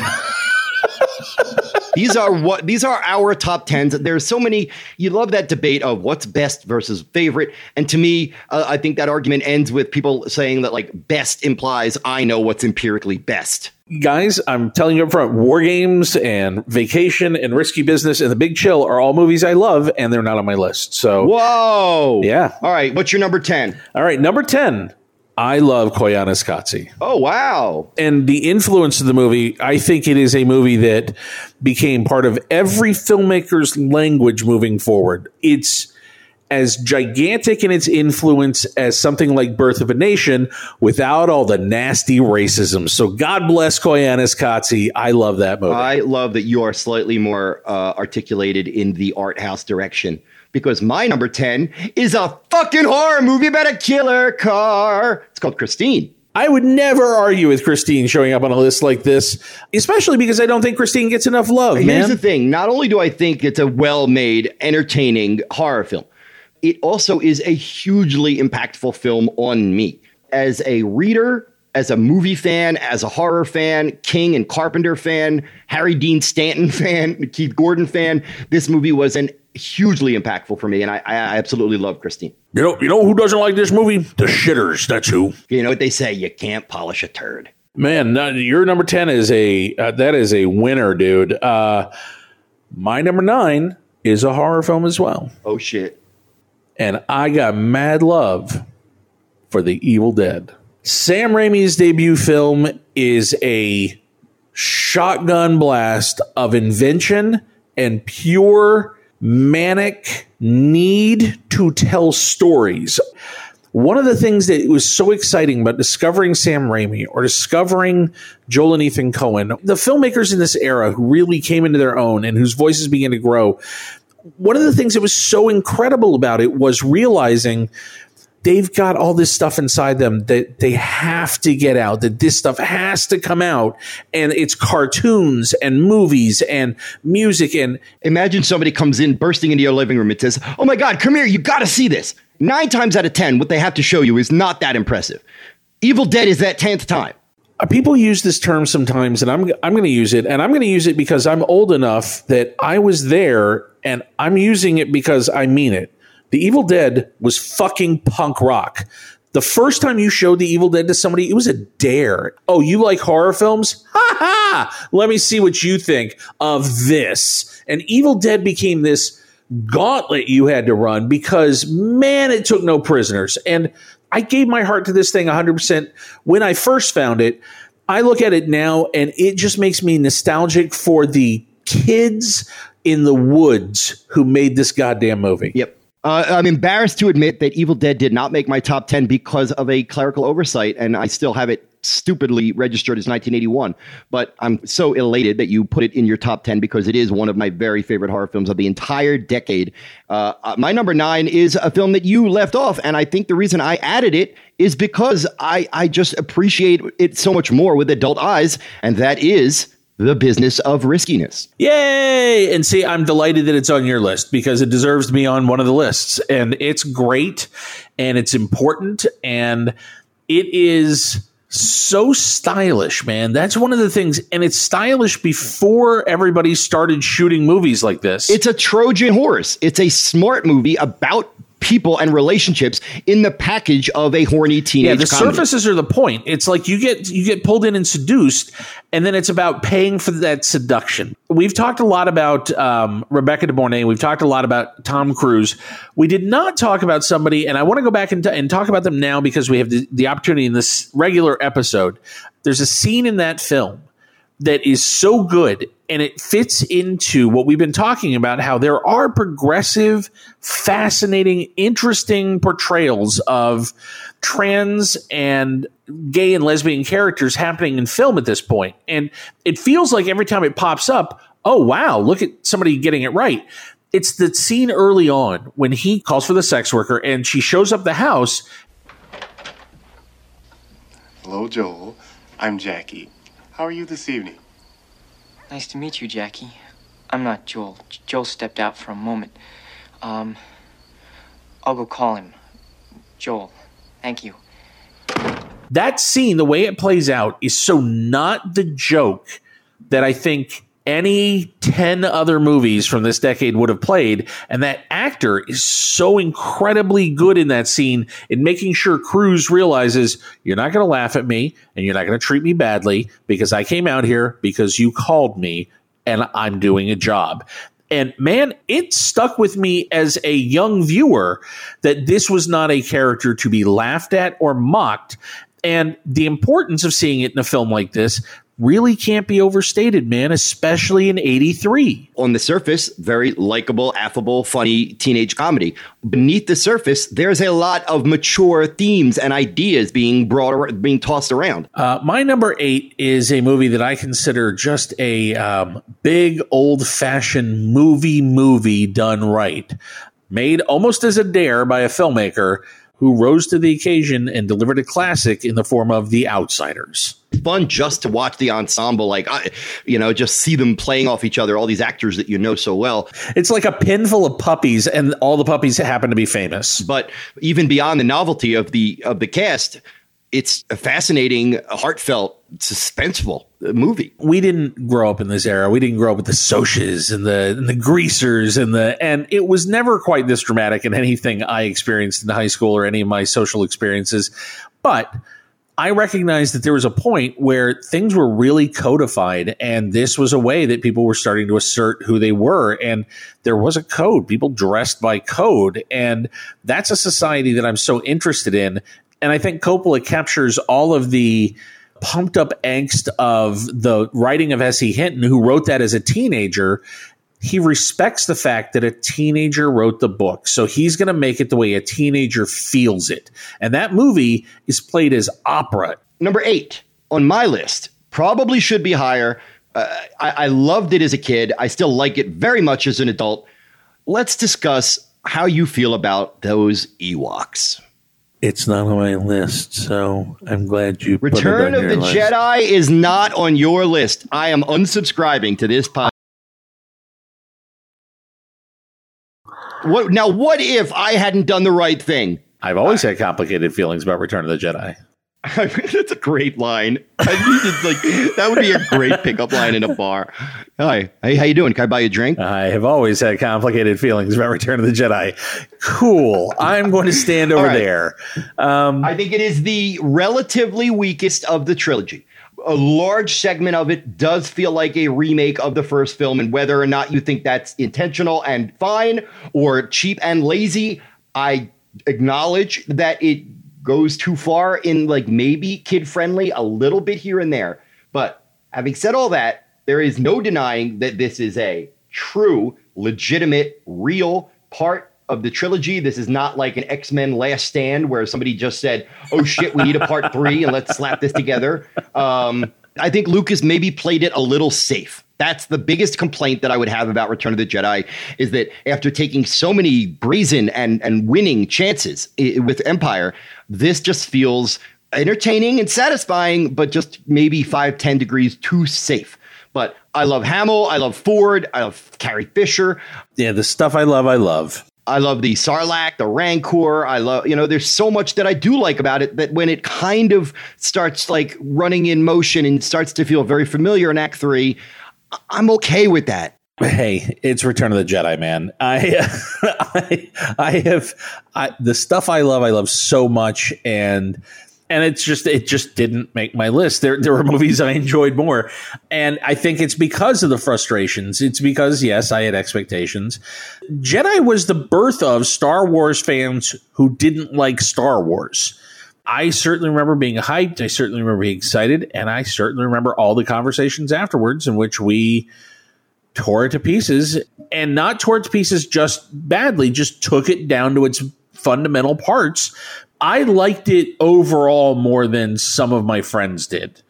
these are what these are our top tens. There's so many. You love that debate of what's best versus favorite, and to me, uh, I think that argument ends with people saying that like best implies I know what's empirically best. Guys, I'm telling you up front, War Games and Vacation and Risky Business and The Big Chill are all movies I love, and they're not on my list. So, whoa, yeah. All right, what's your number ten? All right, number ten. I love Koyaanisqatsi. Oh wow! And the influence of the movie, I think it is a movie that became part of every filmmaker's language moving forward. It's as gigantic in its influence as something like Birth of a Nation without all the nasty racism. So God bless Koyaanisqatsi. I love that movie. I love that you are slightly more uh, articulated in the art house direction because my number 10 is a fucking horror movie about a killer car. It's called Christine. I would never argue with Christine showing up on a list like this, especially because I don't think Christine gets enough love, Here's man. the thing not only do I think it's a well made, entertaining horror film, it also is a hugely impactful film on me. As a reader, as a movie fan, as a horror fan, King and Carpenter fan, Harry Dean Stanton fan, Keith Gordon fan, this movie was an hugely impactful for me, and I, I absolutely love Christine. You know, you know who doesn't like this movie? The shitters. That's who. You know what they say? You can't polish a turd. Man, your number ten is a uh, that is a winner, dude. Uh, my number nine is a horror film as well, Oh shit! and I got mad love for The Evil Dead. Sam Raimi's debut film is a shotgun blast of invention and pure manic need to tell stories. One of the things that was so exciting about discovering Sam Raimi or discovering Joel and Ethan Coen, the filmmakers in this era who really came into their own and whose voices began to grow, one of the things that was so incredible about it was realizing they've got all this stuff inside them that they have to get out, that this stuff has to come out. And it's cartoons and movies and music. And imagine somebody comes in bursting into your living room and says, Oh my God, come here, you gotta see this. Nine times out of 10, what they have to show you is not that impressive. Evil Dead is that 10th time. Uh, people use this term sometimes and I'm I'm going to use it and I'm going to use it because I'm old enough that I was there and I'm using it because I mean it. The Evil Dead was fucking punk rock. The first time you showed The Evil Dead to somebody, it was a dare. Oh, you like horror films? Ha ha! Let me see what you think of this. And Evil Dead became this gauntlet you had to run because man, it took no prisoners. And I gave my heart to this thing 100% when I first found it. I look at it now and it just makes me nostalgic for the kids in the woods who made this goddamn movie. Yep. Uh, I'm embarrassed to admit that Evil Dead did not make my top 10 because of a clerical oversight, and I still have it stupidly registered as 1981. But I'm so elated that you put it in your top 10 because it is one of my very favorite horror films of the entire decade. Uh, uh, my number nine is a film that you left off, and I think the reason I added it is because I, I just appreciate it so much more with adult eyes, and that is the business of riskiness. Yay! And see, I'm delighted that it's on your list because it deserves to be on one of the lists. And it's great and it's important and it is so stylish, man. That's one of the things. And it's stylish before everybody started shooting movies like this. It's a Trojan horse. It's a smart movie about people and relationships in the package of a horny teenage yeah, the surfaces are the point. It's like you get you get pulled in and seduced, and then it's about paying for that seduction. We've talked a lot about um, Rebecca De Mornay. We've talked a lot about Tom Cruise. We did not talk about somebody, and I want to go back and, t- and talk about them now because we have the, the opportunity in this regular episode. There's a scene in that film that is so good and it fits into what we've been talking about how there are progressive fascinating interesting portrayals of trans and gay and lesbian characters happening in film at this point and it feels like every time it pops up oh wow look at somebody getting it right it's the scene early on when he calls for the sex worker and she shows up the house Hello, Joel. I'm Jackie. How are you this evening? Nice to meet you, Jackie. I'm not Joel. J- Joel stepped out for a moment. Um, I'll go call him. Joel, thank you. that scene, the way it plays out, is so not the joke that I think any 10 other movies from this decade would have played. And that actor is so incredibly good in that scene in making sure Cruise realizes you're not going to laugh at me and you're not going to treat me badly because I came out here because you called me and I'm doing a job. And man, it stuck with me as a young viewer that this was not a character to be laughed at or mocked. And the importance of seeing it in a film like this really can't be overstated, man, especially in 83. On the surface, very likable, affable, funny teenage comedy. Beneath the surface, there's a lot of mature themes and ideas being brought being tossed around. Uh, my number eight is a movie that I consider just a um, big old fashioned movie movie done right, made almost as a dare by a filmmaker who rose to the occasion and delivered a classic in the form of The Outsiders. Fun just to watch the ensemble, like I, you know, just see them playing off each other. All these actors that you know so well. It's like a pin full of puppies, and all the puppies happen to be famous. But even beyond the novelty of the of the cast, it's a fascinating, heartfelt, suspenseful movie. we didn't grow up in this era. We didn't grow up with the Socs and the and the greasers and the and it was never quite this dramatic in anything I experienced in high school or any of my social experiences. But I recognized that there was a point where things were really codified, and this was a way that people were starting to assert who they were. And there was a code. People dressed by code. And that's a society that I'm so interested in. And I think Coppola captures all of the pumped up angst of the writing of S.E. Hinton, who wrote that as a teenager. He respects the fact that a teenager wrote the book. So he's going to make it the way a teenager feels it. And that movie is played as opera. Number eight on my list probably should be higher. Uh, I, I loved it as a kid. I still like it very much as an adult. Let's discuss how you feel about those Ewoks. It's not on my list, so I'm glad you put it Return on of your the list. Jedi is not on your list. I am unsubscribing to this podcast. What now? What if I hadn't done the right thing? I've always had complicated feelings about Return of the Jedi. That's a great line. I needed, like that would be a great pickup line in a bar. Hi, hey, how you doing? Can I buy you a drink? I have always had complicated feelings about Return of the Jedi. Cool. I'm going to stand over right. there. Um, I think it is the relatively weakest of the trilogy. A large segment of it does feel like a remake of the first film, and whether or not you think that's intentional and fine or cheap and lazy, I acknowledge that it goes too far in like maybe kid friendly a little bit here and there. But having said all that, there is no denying that this is a true, legitimate, real part of the trilogy. This is not like an X Men Last Stand where somebody just said, "Oh shit, we need a part three and let's slap this together." Um, I think Lucas maybe played it a little safe. That's the biggest complaint that I would have about Return of the Jedi is that after taking so many brazen and and winning chances with Empire, this just feels entertaining and satisfying, but just maybe five ten degrees too safe. But I love Hamill. I love Ford. I love Carrie Fisher. Yeah, the stuff I love, I love. I love the Sarlacc, the Rancor. I love, you know, there's so much that I do like about it that when it kind of starts like running in motion and starts to feel very familiar in Act Three, I'm okay with that. Hey, it's Return of the Jedi, man. I, I, I have I, the stuff I love. I love so much, and and it's just it just didn't make my list. There there were movies I enjoyed more, and I think it's because of the frustrations. It's because yes, I had expectations. Jedi was the birth of Star Wars fans who didn't like Star Wars. I certainly remember being hyped. I certainly remember being excited, and I certainly remember all the conversations afterwards in which we tore it to pieces and not tore it to pieces just badly, just took it down to its fundamental parts. I liked it overall more than some of my friends did.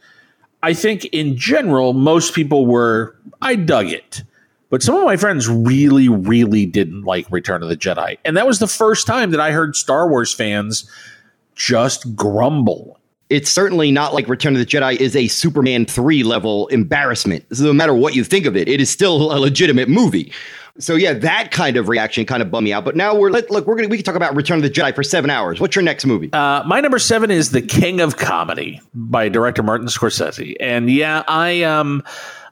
I think in general, most people were, I dug it. But some of my friends really, really didn't like Return of the Jedi. And that was the first time that I heard Star Wars fans just grumble it's certainly not like Return of the Jedi is a Superman 3 level embarrassment. So no matter what you think of it, it is still a legitimate movie. So yeah, that kind of reaction kind of bummed me out. But now we're let, look, we're gonna we can talk about Return of the Jedi for seven hours. What's your next movie? Uh, my number seven is The King of Comedy by director Martin Scorsese. And yeah, I um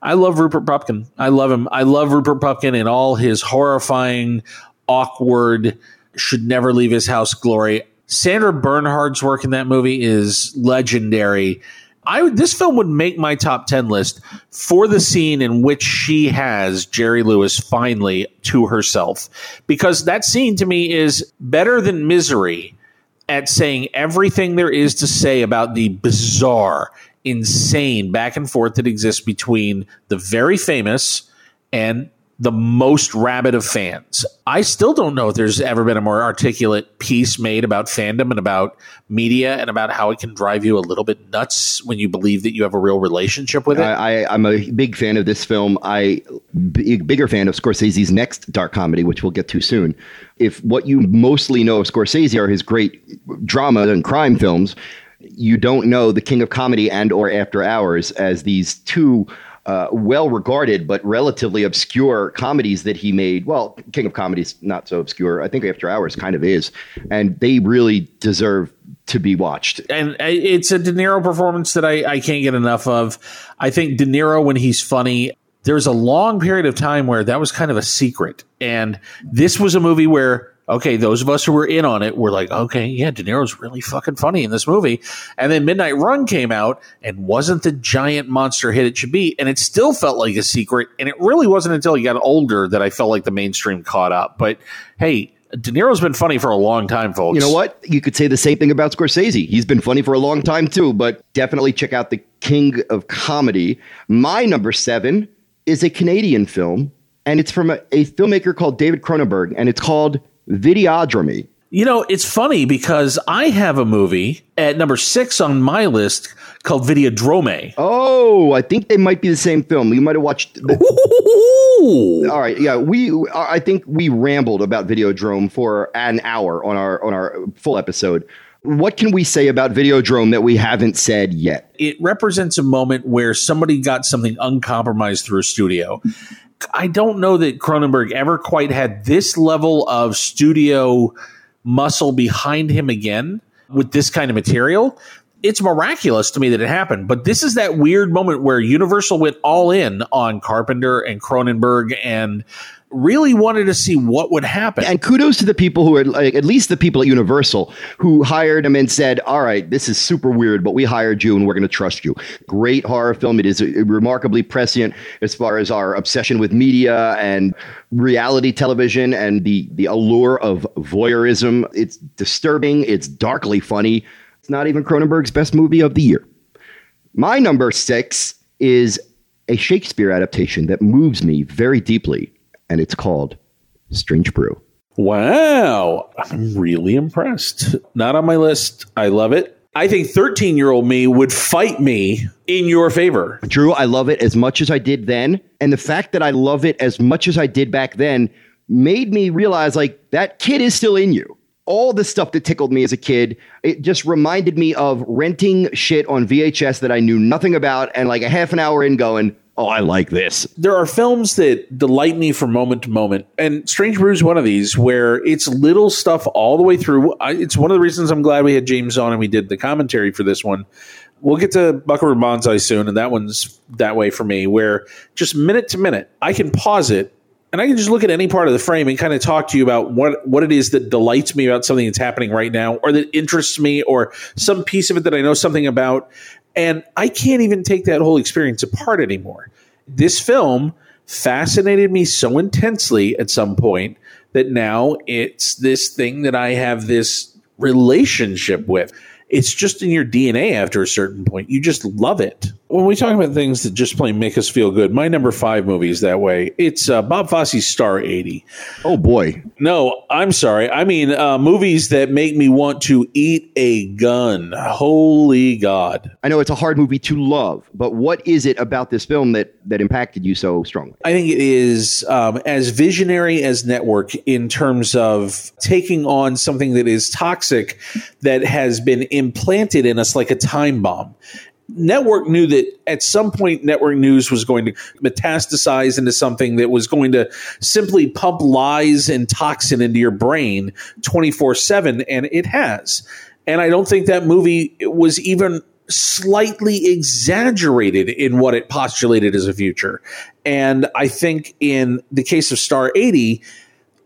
I love Rupert Pupkin. I love him. I love Rupert Pupkin and all his horrifying, awkward, should never leave his house glory. Sandra Bernhard's work in that movie is legendary. I this film would make my top 10 list for the scene in which she has Jerry Lewis finally to herself because that scene to me is better than Misery at saying everything there is to say about the bizarre, insane back and forth that exists between the very famous and the most rabid of fans. I still don't know if there's ever been a more articulate piece made about fandom and about media and about how it can drive you a little bit nuts when you believe that you have a real relationship with it. I, I, I'm a big fan of this film. I big, bigger fan of Scorsese's next dark comedy, which we'll get to soon. If what you mostly know of Scorsese are his great drama and crime films, you don't know The King of Comedy and or After Hours as these two uh, well regarded but relatively obscure comedies that he made. Well, King of Comedy's not so obscure. I think After Hours kind of is, and they really deserve to be watched. and it's a De Niro performance that I, I can't get enough of. I think De Niro, when he's funny, there's a long period of time where that was kind of a secret. And this was a movie where, okay, those of us who were in on it were like, okay, yeah, De Niro's really fucking funny in this movie. And then Midnight Run came out and wasn't the giant monster hit it should be. And it still felt like a secret. And it really wasn't until he got older that I felt like the mainstream caught up. But hey, De Niro's been funny for a long time, folks. You know what? You could say the same thing about Scorsese. He's been funny for a long time too, but definitely check out The King of Comedy. My number seven is a Canadian film, and it's from a, a filmmaker called David Cronenberg, and it's called Videodrome. You know, it's funny because I have a movie at number six on my list called Videodrome. Oh, I think they might be the same film. You might have watched. All right, yeah, we. I think we rambled about Videodrome for an hour on our on our full episode. What can we say about Videodrome that we haven't said yet? It represents a moment where somebody got something uncompromised through a studio. I don't know that Cronenberg ever quite had this level of studio muscle behind him again with this kind of material. It's miraculous to me that it happened, but this is that weird moment where Universal went all in on Carpenter and Cronenberg and really wanted to see what would happen. And kudos to the people who are like, at least the people at Universal who hired him and said, "All right, this is super weird, but we hired you and we're going to trust you." Great horror film. It is uh, remarkably prescient as far as our obsession with media and reality television and the the allure of voyeurism. It's disturbing. It's darkly funny. It's not even Cronenberg's best movie of the year. My number six is a Shakespeare adaptation that moves me very deeply, and it's called Strange Brew. Wow. I'm really impressed. Not on my list. I love it. I think 13 year old me would fight me in your favor. Drew, I love it as much as I did then. And the fact that I love it as much as I did back then made me realize like that kid is still in you. All the stuff that tickled me as a kid, it just reminded me of renting shit on VHS that I knew nothing about and like a half an hour in going, oh, I like this. There are films that delight me from moment to moment, and Strange Brew is one of these where it's little stuff all the way through. I, it's one of the reasons I'm glad we had James on and we did the commentary for this one. We'll get to Buckaroo Banzai soon, and that one's that way for me, where just minute to minute, I can pause it and I can just look at any part of the frame and kind of talk to you about what what it is that delights me about something that's happening right now, or that interests me, or some piece of it that I know something about, and I can't even take that whole experience apart anymore. This film fascinated me so intensely at some point that now it's this thing that I have this relationship with. It's just in your DNA after a certain point. You just love it. When we talk about things that just plain make us feel good, my number five movie is that way. It's uh, Bob Fosse's Star 80. Oh, boy. No, I'm sorry. I mean, uh, movies that make me want to eat a gun. Holy God. I know it's a hard movie to love, but what is it about this film that, that impacted you so strongly? I think it is um, as visionary as Network in terms of taking on something that is toxic that has been implanted in us like a time bomb. Network knew that at some point network news was going to metastasize into something that was going to simply pump lies and toxin into your brain 24/7 and it has. And I don't think that movie was even slightly exaggerated in what it postulated as a future. And I think in the case of Star 80,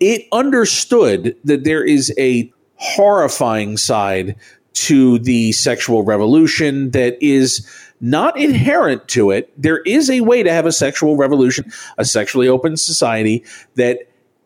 it understood that there is a horrifying side to the sexual revolution that is not inherent to it. There is a way to have a sexual revolution, a sexually open society that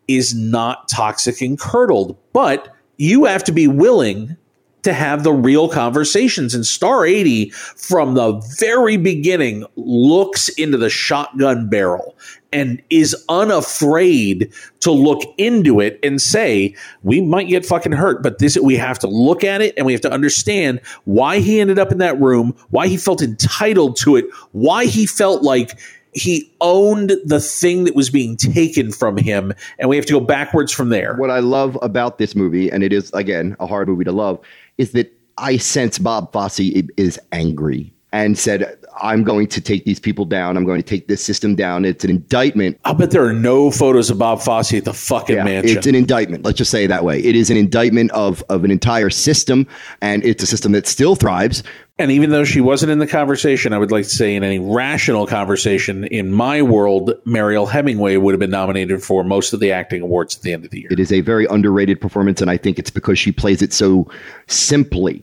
is not toxic and curdled, but you have to be willing to have the real conversations. And Star 80, from the very beginning, looks into the shotgun barrel and is unafraid to look into it and say, we might get fucking hurt, but this, we have to look at it and we have to understand why he ended up in that room, why he felt entitled to it, why he felt like he owned the thing that was being taken from him, and we have to go backwards from there. What I love about this movie, and it is, again, a hard movie to love, is that I sense Bob Fosse is angry and said, I'm going to take these people down. I'm going to take this system down. It's an indictment. I bet there are no photos of Bob Fosse at the fucking Yeah, mansion. It's an indictment. Let's just say it that way. It is an indictment of, of an entire system, and it's a system that still thrives. And even though she wasn't in the conversation, I would like to say in any rational conversation in my world, Mariel Hemingway would have been nominated for most of the acting awards at the end of the year. It is a very underrated performance, and I think it's because she plays it so simply.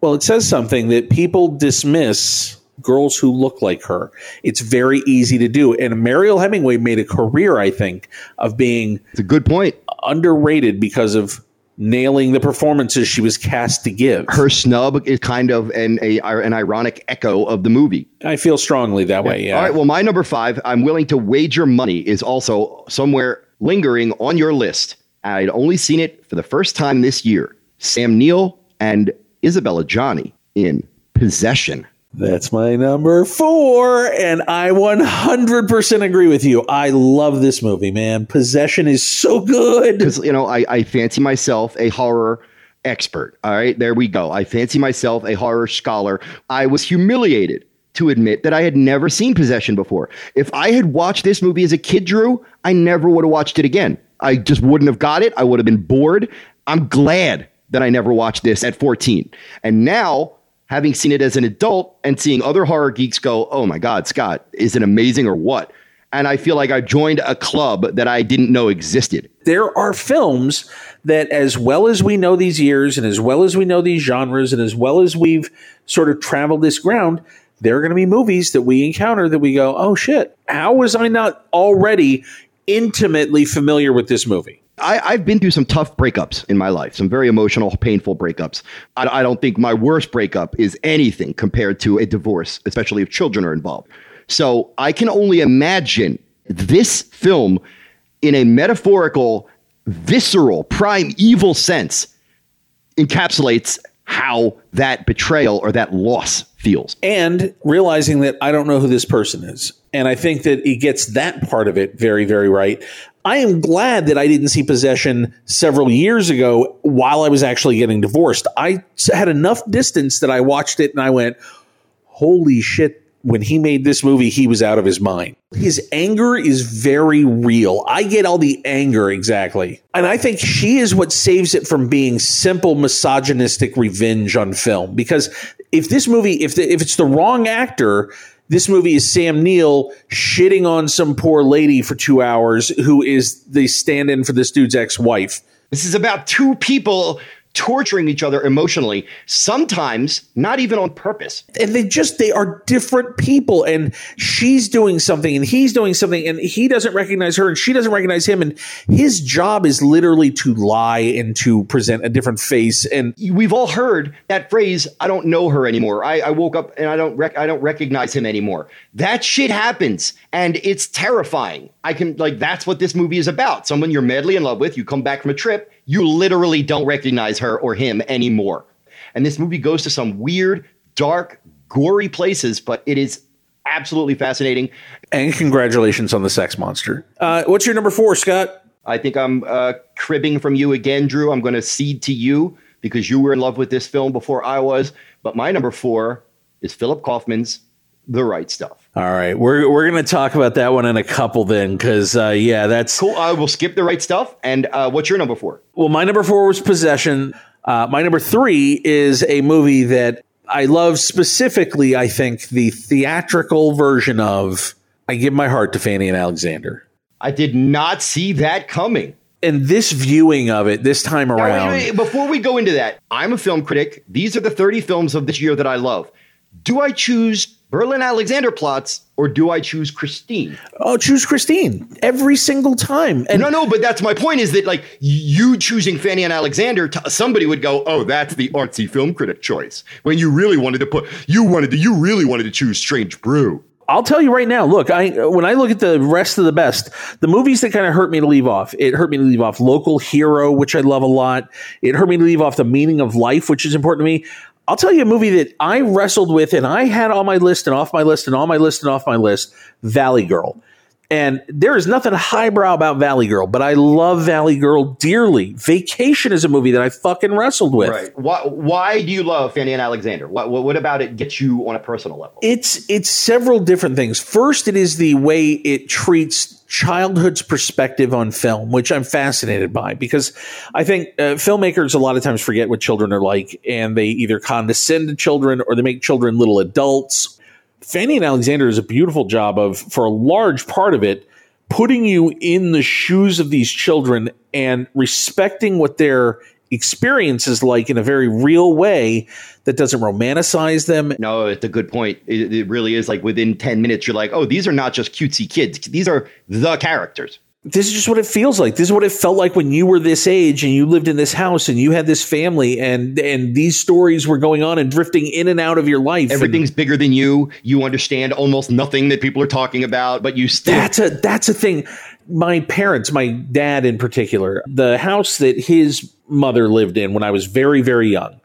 Well, it says something that people dismiss girls who look like her. It's very easy to do. And Mariel Hemingway made a career, I think, of being It's a good point. underrated because of nailing the performances she was cast to give. Her snub is kind of an a, an ironic echo of the movie. I feel strongly that way, yeah. All right. Well, my number five, I'm willing to wager money, is also somewhere lingering on your list. I'd only seen it for the first time this year. Sam Neill and Isabelle Adjani in Possession. That's my number four, and I 100% agree with you. I love this movie, man. Possession is so good. Because, you know, I, I fancy myself a horror expert. All right. There we go. I fancy myself a horror scholar. I was humiliated to admit that I had never seen Possession before. If I had watched this movie as a kid, Drew, I never would have watched it again. I just wouldn't have got it. I would have been bored. I'm glad that I never watched this at 14. And now, having seen it as an adult and seeing other horror geeks go, oh my God, Scott, is it amazing or what? And I feel like I joined a club that I didn't know existed. there are films that, as well as we know these years, and as well as we know these genres, and as well as we've sort of traveled this ground, there are going to be movies that we encounter that we go, oh shit, how was I not already intimately familiar with this movie? I, I've been through some tough breakups in my life, some very emotional, painful breakups. I, I don't think my worst breakup is anything compared to a divorce, especially if children are involved. So I can only imagine this film in a metaphorical, visceral, prime evil sense encapsulates how that betrayal or that loss feels. and realizing that I don't know who this person is. And I think that he gets that part of it very, very right. I am glad that I didn't see Possession several years ago while I was actually getting divorced. I had enough distance that I watched it and I went, holy shit, when he made this movie, he was out of his mind. His anger is very real. I get all the anger exactly. And I think she is what saves it from being simple misogynistic revenge on film. Because if this movie, if, the, if it's the wrong actor, this movie is Sam Neill shitting on some poor lady for two hours who is the stand in for this dude's ex wife. This is about two people torturing each other emotionally, sometimes not even on purpose. and they just they are different people and she's doing something and he's doing something and he doesn't recognize her and she doesn't recognize him and his job is literally to lie and to present a different face and We've all heard that phrase, I don't know her anymore. I, I woke up and I don't rec- I don't recognize him anymore. That shit happens and it's terrifying. I can like that's what this movie is about. Someone you're madly in love with, you come back from a trip, you literally don't recognize her or him anymore. And this movie goes to some weird, dark, gory places, but it is absolutely fascinating. and congratulations on the sex monster uh, what's your number four scott I think I'm uh, cribbing from you again, Drew. I'm going to cede to you because you were in love with this film before I was. But my number four is Philip Kaufman's The Right Stuff. All right we're, we're gonna talk about that one in a couple then because uh, yeah that's Cool. I will skip The Right Stuff. And uh, what's your number four? Well, my number four was Possession. Uh, my number three is a movie that I love specifically, I think, the theatrical version of I Give My Heart to Fanny and Alexander. I did not see that coming. And this viewing of it this time Now, wait, around. wait, before we go into that, I'm a film critic. These are the 30 films of this year that I love. Do I choose Berlin Alexanderplatz or do I choose Christine? Oh, choose Christine every single time. And no, no, but that's my point is that like you choosing Fanny and Alexander, somebody would go, "Oh, that's the artsy film critic choice." When you really wanted to put, you wanted to, you really wanted to choose Strange Brew. I'll tell you right now. Look, I when I look at the rest of the best, the movies that kind of hurt me to leave off. It hurt me to leave off Local Hero, which I love a lot. It hurt me to leave off The Meaning of Life, which is important to me. I'll tell you a movie that I wrestled with and I had on my list and off my list and on my list and off my list, Valley Girl. And there is nothing highbrow about Valley Girl, but I love Valley Girl dearly. Vacation is a movie that I fucking wrestled with. Right? Why? Why do you love Fanny and Alexander? What, what, what about it gets you on a personal level? It's it's several different things. First, it is the way it treats childhood's perspective on film, which I'm fascinated by because I think uh, filmmakers a lot of times forget what children are like, and they either condescend to children or they make children little adults. Fanny and Alexander does a beautiful job of, for a large part of it, putting you in the shoes of these children and respecting what their experience is like in a very real way that doesn't romanticize them. No, it's a good point. It, it really is like within 10 minutes, you're like, oh, these are not just cutesy kids. These are the characters. This is just what it feels like. This is what it felt like when you were this age and you lived in this house and you had this family and and these stories were going on and drifting in and out of your life. Everything's bigger than you. You understand almost nothing that people are talking about, but you still. That's a that's a thing. My parents, my dad in particular, the house that his mother lived in when I was very very young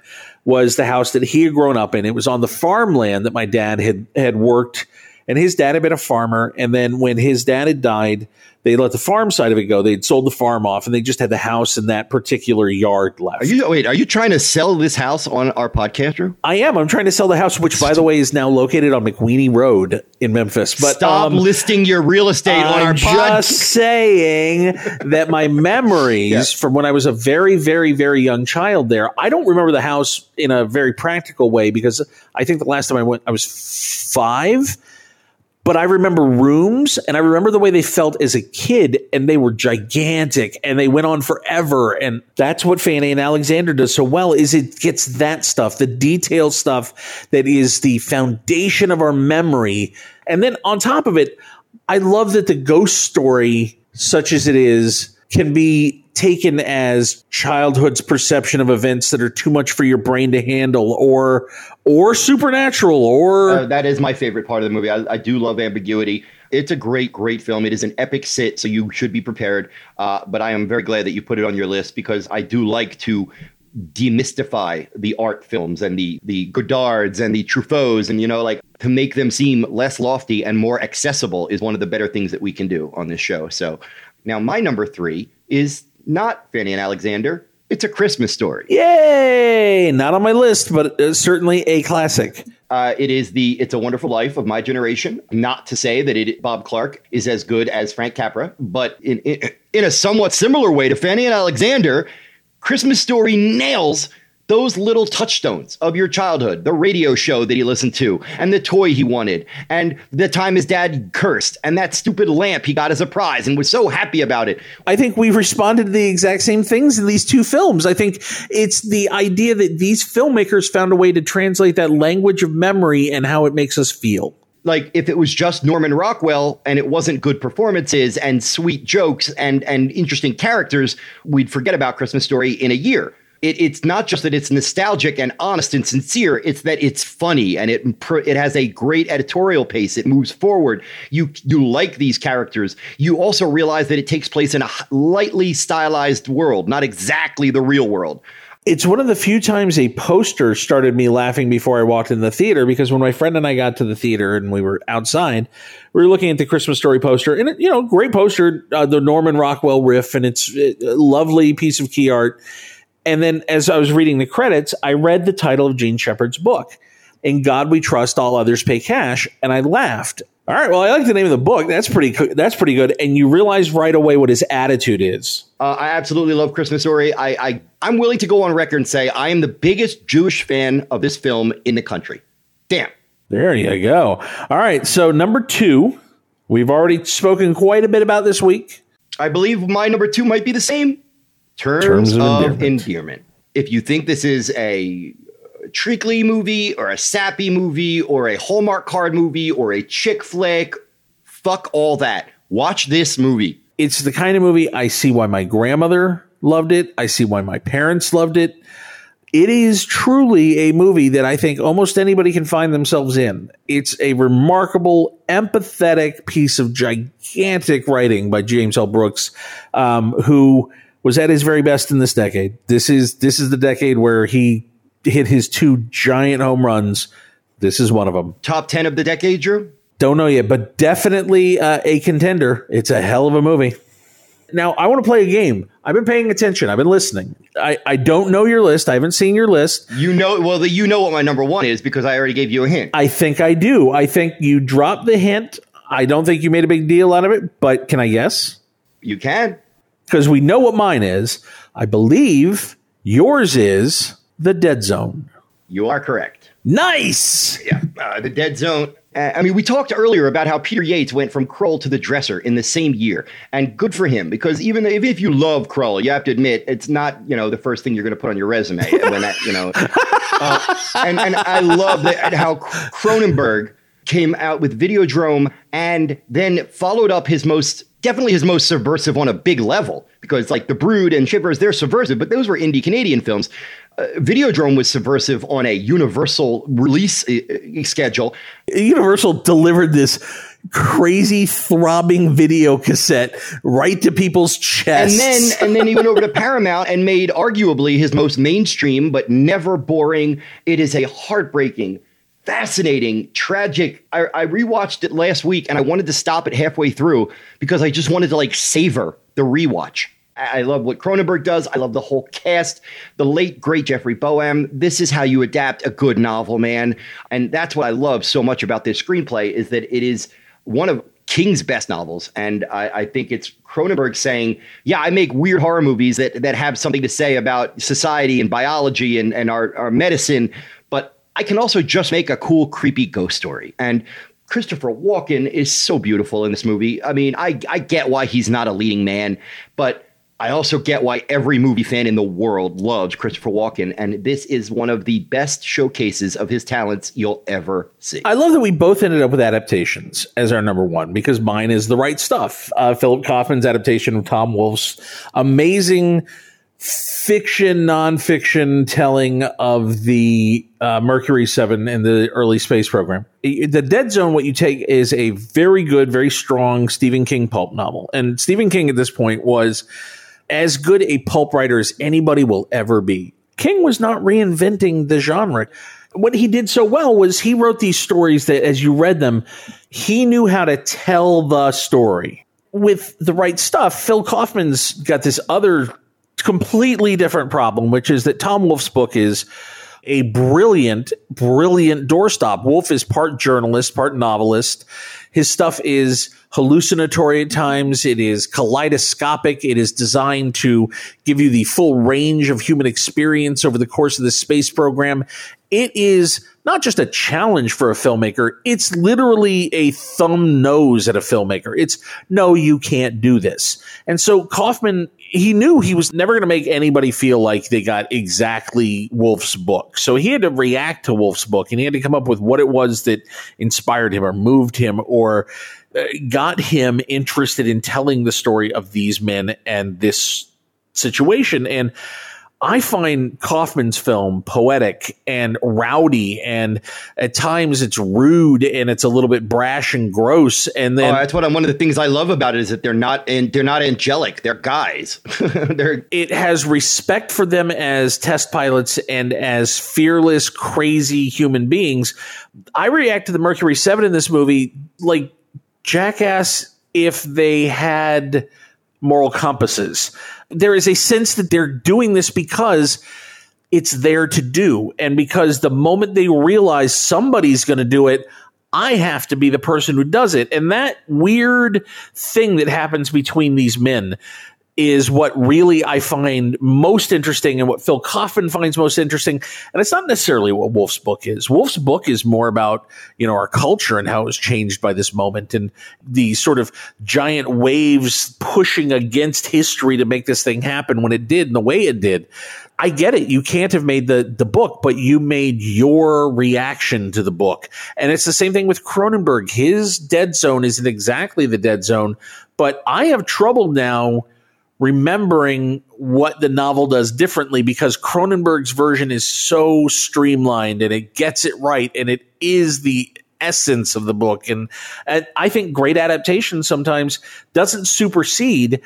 was the house that he had grown up in. It was on the farmland that my dad had had worked and his dad had been a farmer and then when his dad had died, they let the farm side of it go. They'd sold the farm off and they just had the house in that particular yard left. Are you wait? Are you trying to sell this house on our podcast, Drew? I am. I'm trying to sell the house, which, by the way, is now located on McWeeny Road in Memphis. But Stop um, listing your real estate on I'm our podcast. just saying that my memories Yeah. from when I was a very, very, very young child there, I don't remember the house in a very practical way because I think the last time I went, I was five. But I remember rooms and I remember the way they felt as a kid and they were gigantic and they went on forever. And that's what Fanny and Alexander does so well is it gets that stuff, the detail stuff that is the foundation of our memory. And then on top of it, I love that the ghost story, such as it is, can be taken as childhood's perception of events that are too much for your brain to handle or or supernatural or Uh, that is my favorite part of the movie. I, I do love ambiguity. It's a great, great film. It is an epic sit, so you should be prepared. Uh, but I am very glad that you put it on your list because I do like to demystify the art films and the the Godards and the Truffauts and you know like to make them seem less lofty and more accessible is one of the better things that we can do on this show. So now my number three is not Fanny and Alexander. It's a Christmas story. Yay! Not on my list, but uh, certainly a classic. Uh, it is the It's a Wonderful Life of my generation. Not to say that it, Bob Clark is as good as Frank Capra, but in, in, in a somewhat similar way to Fanny and Alexander, Christmas Story nails those little touchstones of your childhood the radio show that he listened to, and the toy he wanted, and the time his dad cursed, and that stupid lamp he got as a prize and was so happy about it. I think we've responded to the exact same things in these two films. I think it's the idea that these filmmakers found a way to translate that language of memory and how it makes us feel. Like if it was just Norman Rockwell and it wasn't good performances and sweet jokes and and interesting characters, we'd forget about Christmas Story in a year. It, it's not just that it's nostalgic and honest and sincere. It's that it's funny and it it has a great editorial pace. It moves forward. You you like these characters. You also realize that it takes place in a lightly stylized world, not exactly the real world. It's one of the few times a poster started me laughing before I walked in the theater because when my friend and I got to the theater and we were outside, we were looking at the Christmas Story poster and it, you know, great poster, uh, the Norman Rockwell riff, and it's a lovely piece of key art. And then as I was reading the credits, I read the title of Jean Shepherd's book, In God We Trust, All Others Pay Cash, and I laughed. All right, well, I like the name of the book. That's pretty. co- That's pretty good. And you realize right away what his attitude is. Uh, I absolutely love Christmas Story. I, I I'm willing to go on record and say I am the biggest Jewish fan of this film in the country. Damn. There you go. All right, so number two, we've already spoken quite a bit about this week. I believe my number two might be the same. Terms, Terms of of, endearment. endearment. If you think this is a treacly movie or a sappy movie or a Hallmark card movie or a chick flick, fuck all that. Watch this movie. It's the kind of movie I see why my grandmother loved it. I see why my parents loved it. It is truly a movie that I think almost anybody can find themselves in. It's a remarkable, empathetic piece of gigantic writing by James L. Brooks, um, who was at his very best in this decade. This is this is the decade where he hit his two giant home runs. This is one of them. Top 10 of the decade, Drew? Don't know yet, but definitely uh, a contender. It's a hell of a movie. Now, I want to play a game. I've been paying attention. I've been listening. I, I don't know your list. I haven't seen your list. You know, well, the, you know what my number one is because I already gave you a hint. I think I do. I think you dropped the hint. I don't think you made a big deal out of it, but can I guess? You can. Because we know what mine is. I believe yours is The Dead Zone. You are correct. Nice. Yeah, uh, the Dead Zone. Uh, I mean, we talked earlier about how Peter Yates went from Krull to the Dresser in the same year, and good for him because even if, if you love Krull, you have to admit it's not you know the first thing you're going to put on your resume when that you know. Uh, and and I love that how Cronenberg came out with Videodrome and then followed up his most definitely his most subversive on a big level because like The Brood and Shivers they're subversive, but those were indie Canadian films. Uh, Videodrome was subversive on a universal release uh, uh, schedule. Universal delivered this crazy throbbing video cassette right to people's chests. And then and then he went over to Paramount and made arguably his most mainstream but never boring. It is a heartbreaking, fascinating, tragic. I, I rewatched it last week and I wanted to stop it halfway through because I just wanted to like savor the rewatch. I I love what Cronenberg does. I love the whole cast. The late great Jeffrey Boehm. This is how you adapt a good novel, man. And that's what I love so much about this screenplay is that it is one of King's best novels, and I, I think it's Cronenberg saying, "Yeah, I make weird horror movies that that have something to say about society and biology and and our our medicine, I can also just make a cool, creepy ghost story." And Christopher Walken is so beautiful in this movie. I mean, I I get why he's not a leading man, but I also get why every movie fan in the world loves Christopher Walken, and this is one of the best showcases of his talents you'll ever see. I love that we both ended up with adaptations as our number one because mine is the right stuff. Uh, Philip Kaufman's adaptation of Tom Wolfe's amazing fiction, nonfiction telling of the uh, Mercury 7 and the early space program. The Dead Zone, what you take is a very good, very strong Stephen King pulp novel. And Stephen King at this point was as good a pulp writer as anybody will ever be. King was not reinventing the genre. What he did so well was he wrote these stories that, as you read them, he knew how to tell the story with the right stuff. Phil Kaufman's got this other completely different problem, which is that Tom Wolfe's book is a brilliant, brilliant doorstop. Wolfe is part journalist, part novelist. His stuff is hallucinatory at times. It is kaleidoscopic. It is designed to give you the full range of human experience over the course of the space program. It is not just a challenge for a filmmaker, it's literally a thumb nose at a filmmaker. It's no, you can't do this. And so Kaufman, he knew he was never going to make anybody feel like they got exactly Wolfe's book. So he had to react to Wolfe's book and he had to come up with what it was that inspired him or moved him or uh, got him interested in telling the story of these men and this situation. And I find Kaufman's film poetic and rowdy, and at times it's rude and it's a little bit brash and gross. And then oh, that's what I'm, one of the things I love about it is that they're not and they're not angelic. They're guys. they're it has respect for them as test pilots and as fearless, crazy human beings. I react to the Mercury Seven in this movie like Jackass if they had moral compasses. There is a sense that they're doing this because it's there to do. And because the moment they realize somebody's going to do it, I have to be the person who does it. And that weird thing that happens between these men is what really I find most interesting and what Phil Kaufman finds most interesting. And it's not necessarily what Wolfe's book is. Wolfe's book is more about, you know, our culture and how it was changed by this moment and the sort of giant waves pushing against history to make this thing happen when it did and the way it did. I get it. You can't have made the, the book, but you made your reaction to the book. And it's the same thing with Cronenberg. His dead zone isn't exactly the dead zone, but I have trouble now remembering what the novel does differently because Cronenberg's version is so streamlined and it gets it right and it is the essence of the book and, and I think great adaptation sometimes doesn't supersede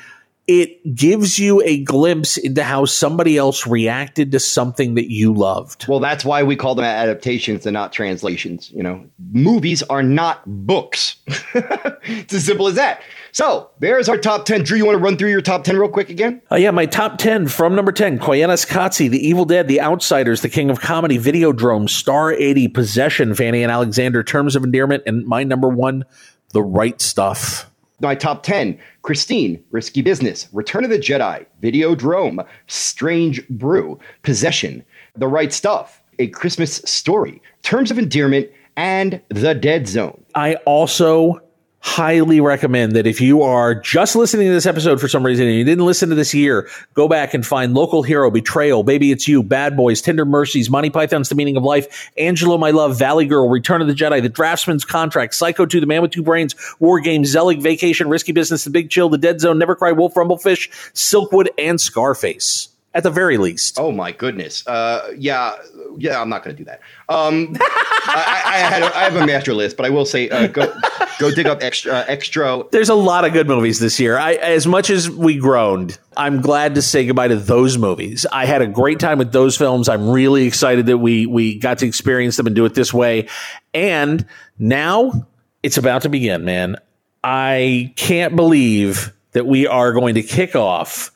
it gives you a glimpse into how somebody else reacted to something that you loved. Well, that's why we call them adaptations and not translations. You know, movies are not books. it's as simple as that. So there's our top 10. Drew, you want to run through your top 10 real quick again? Uh, yeah, my top 10 from number 10 Koyaanisqatsi, The Evil Dead, The Outsiders, The King of Comedy, Videodrome, Star 80, Possession, Fanny and Alexander, Terms of Endearment, and my number one, The Right Stuff my top 10 Christine, Risky Business, Return of the Jedi, Videodrome, Strange Brew, Possession, The Right Stuff, A Christmas Story, Terms of Endearment, and The Dead Zone. I also highly recommend that if you are just listening to this episode for some reason and you didn't listen to this year, go back and find Local Hero, Betrayal, Baby It's You, Bad Boys, Tender Mercies, Monty Python's The Meaning of Life, Angelo My Love, Valley Girl, Return of the Jedi, The Draughtsman's Contract, Psycho 2, The Man with Two Brains, War Games, Zelig, Vacation, Risky Business, The Big Chill, The Dead Zone, Never Cry Wolf, Rumblefish, Silkwood, and Scarface at the very least. Oh my goodness. Uh, yeah, yeah. I'm not going to do that. Um, I, I, had a, I have a master list, but I will say uh, go go dig up Extro uh, Extro. There's a lot of good movies this year. I, as much as we groaned, I'm glad to say goodbye to those movies. I had a great time with those films. I'm really excited that we we got to experience them and do it this way. And now it's about to begin, man. I can't believe that we are going to kick off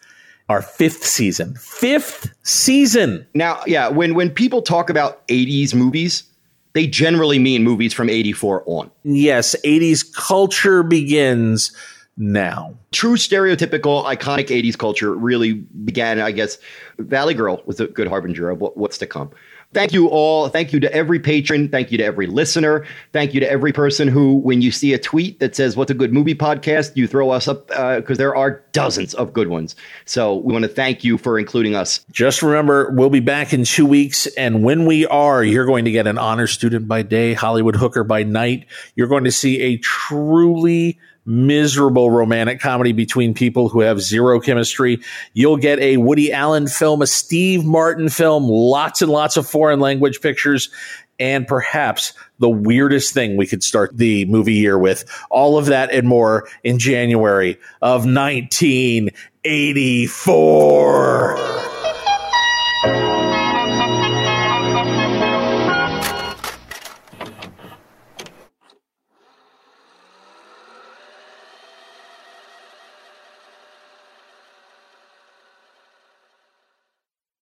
our fifth season. Fifth season. Now, yeah, when when people talk about 80s movies, they generally mean movies from 84 on. Yes, 80s culture begins now. True stereotypical iconic 80s culture really began, I guess. Valley Girl was a good harbinger of what, what's to come. Thank you all. Thank you to every patron. Thank you to every listener. Thank you to every person who, when you see a tweet that says, What's a good movie podcast? you throw us up because uh, there are dozens of good ones. So we want to thank you for including us. Just remember, we'll be back in two weeks. And when we are, you're going to get an honor student by day, Hollywood hooker by night. You're going to see a truly miserable romantic comedy between people who have zero chemistry. You'll get a Woody Allen film, a Steve Martin film, lots and lots of foreign language pictures, and perhaps the weirdest thing we could start the movie year with. All of that and more in January of 1984.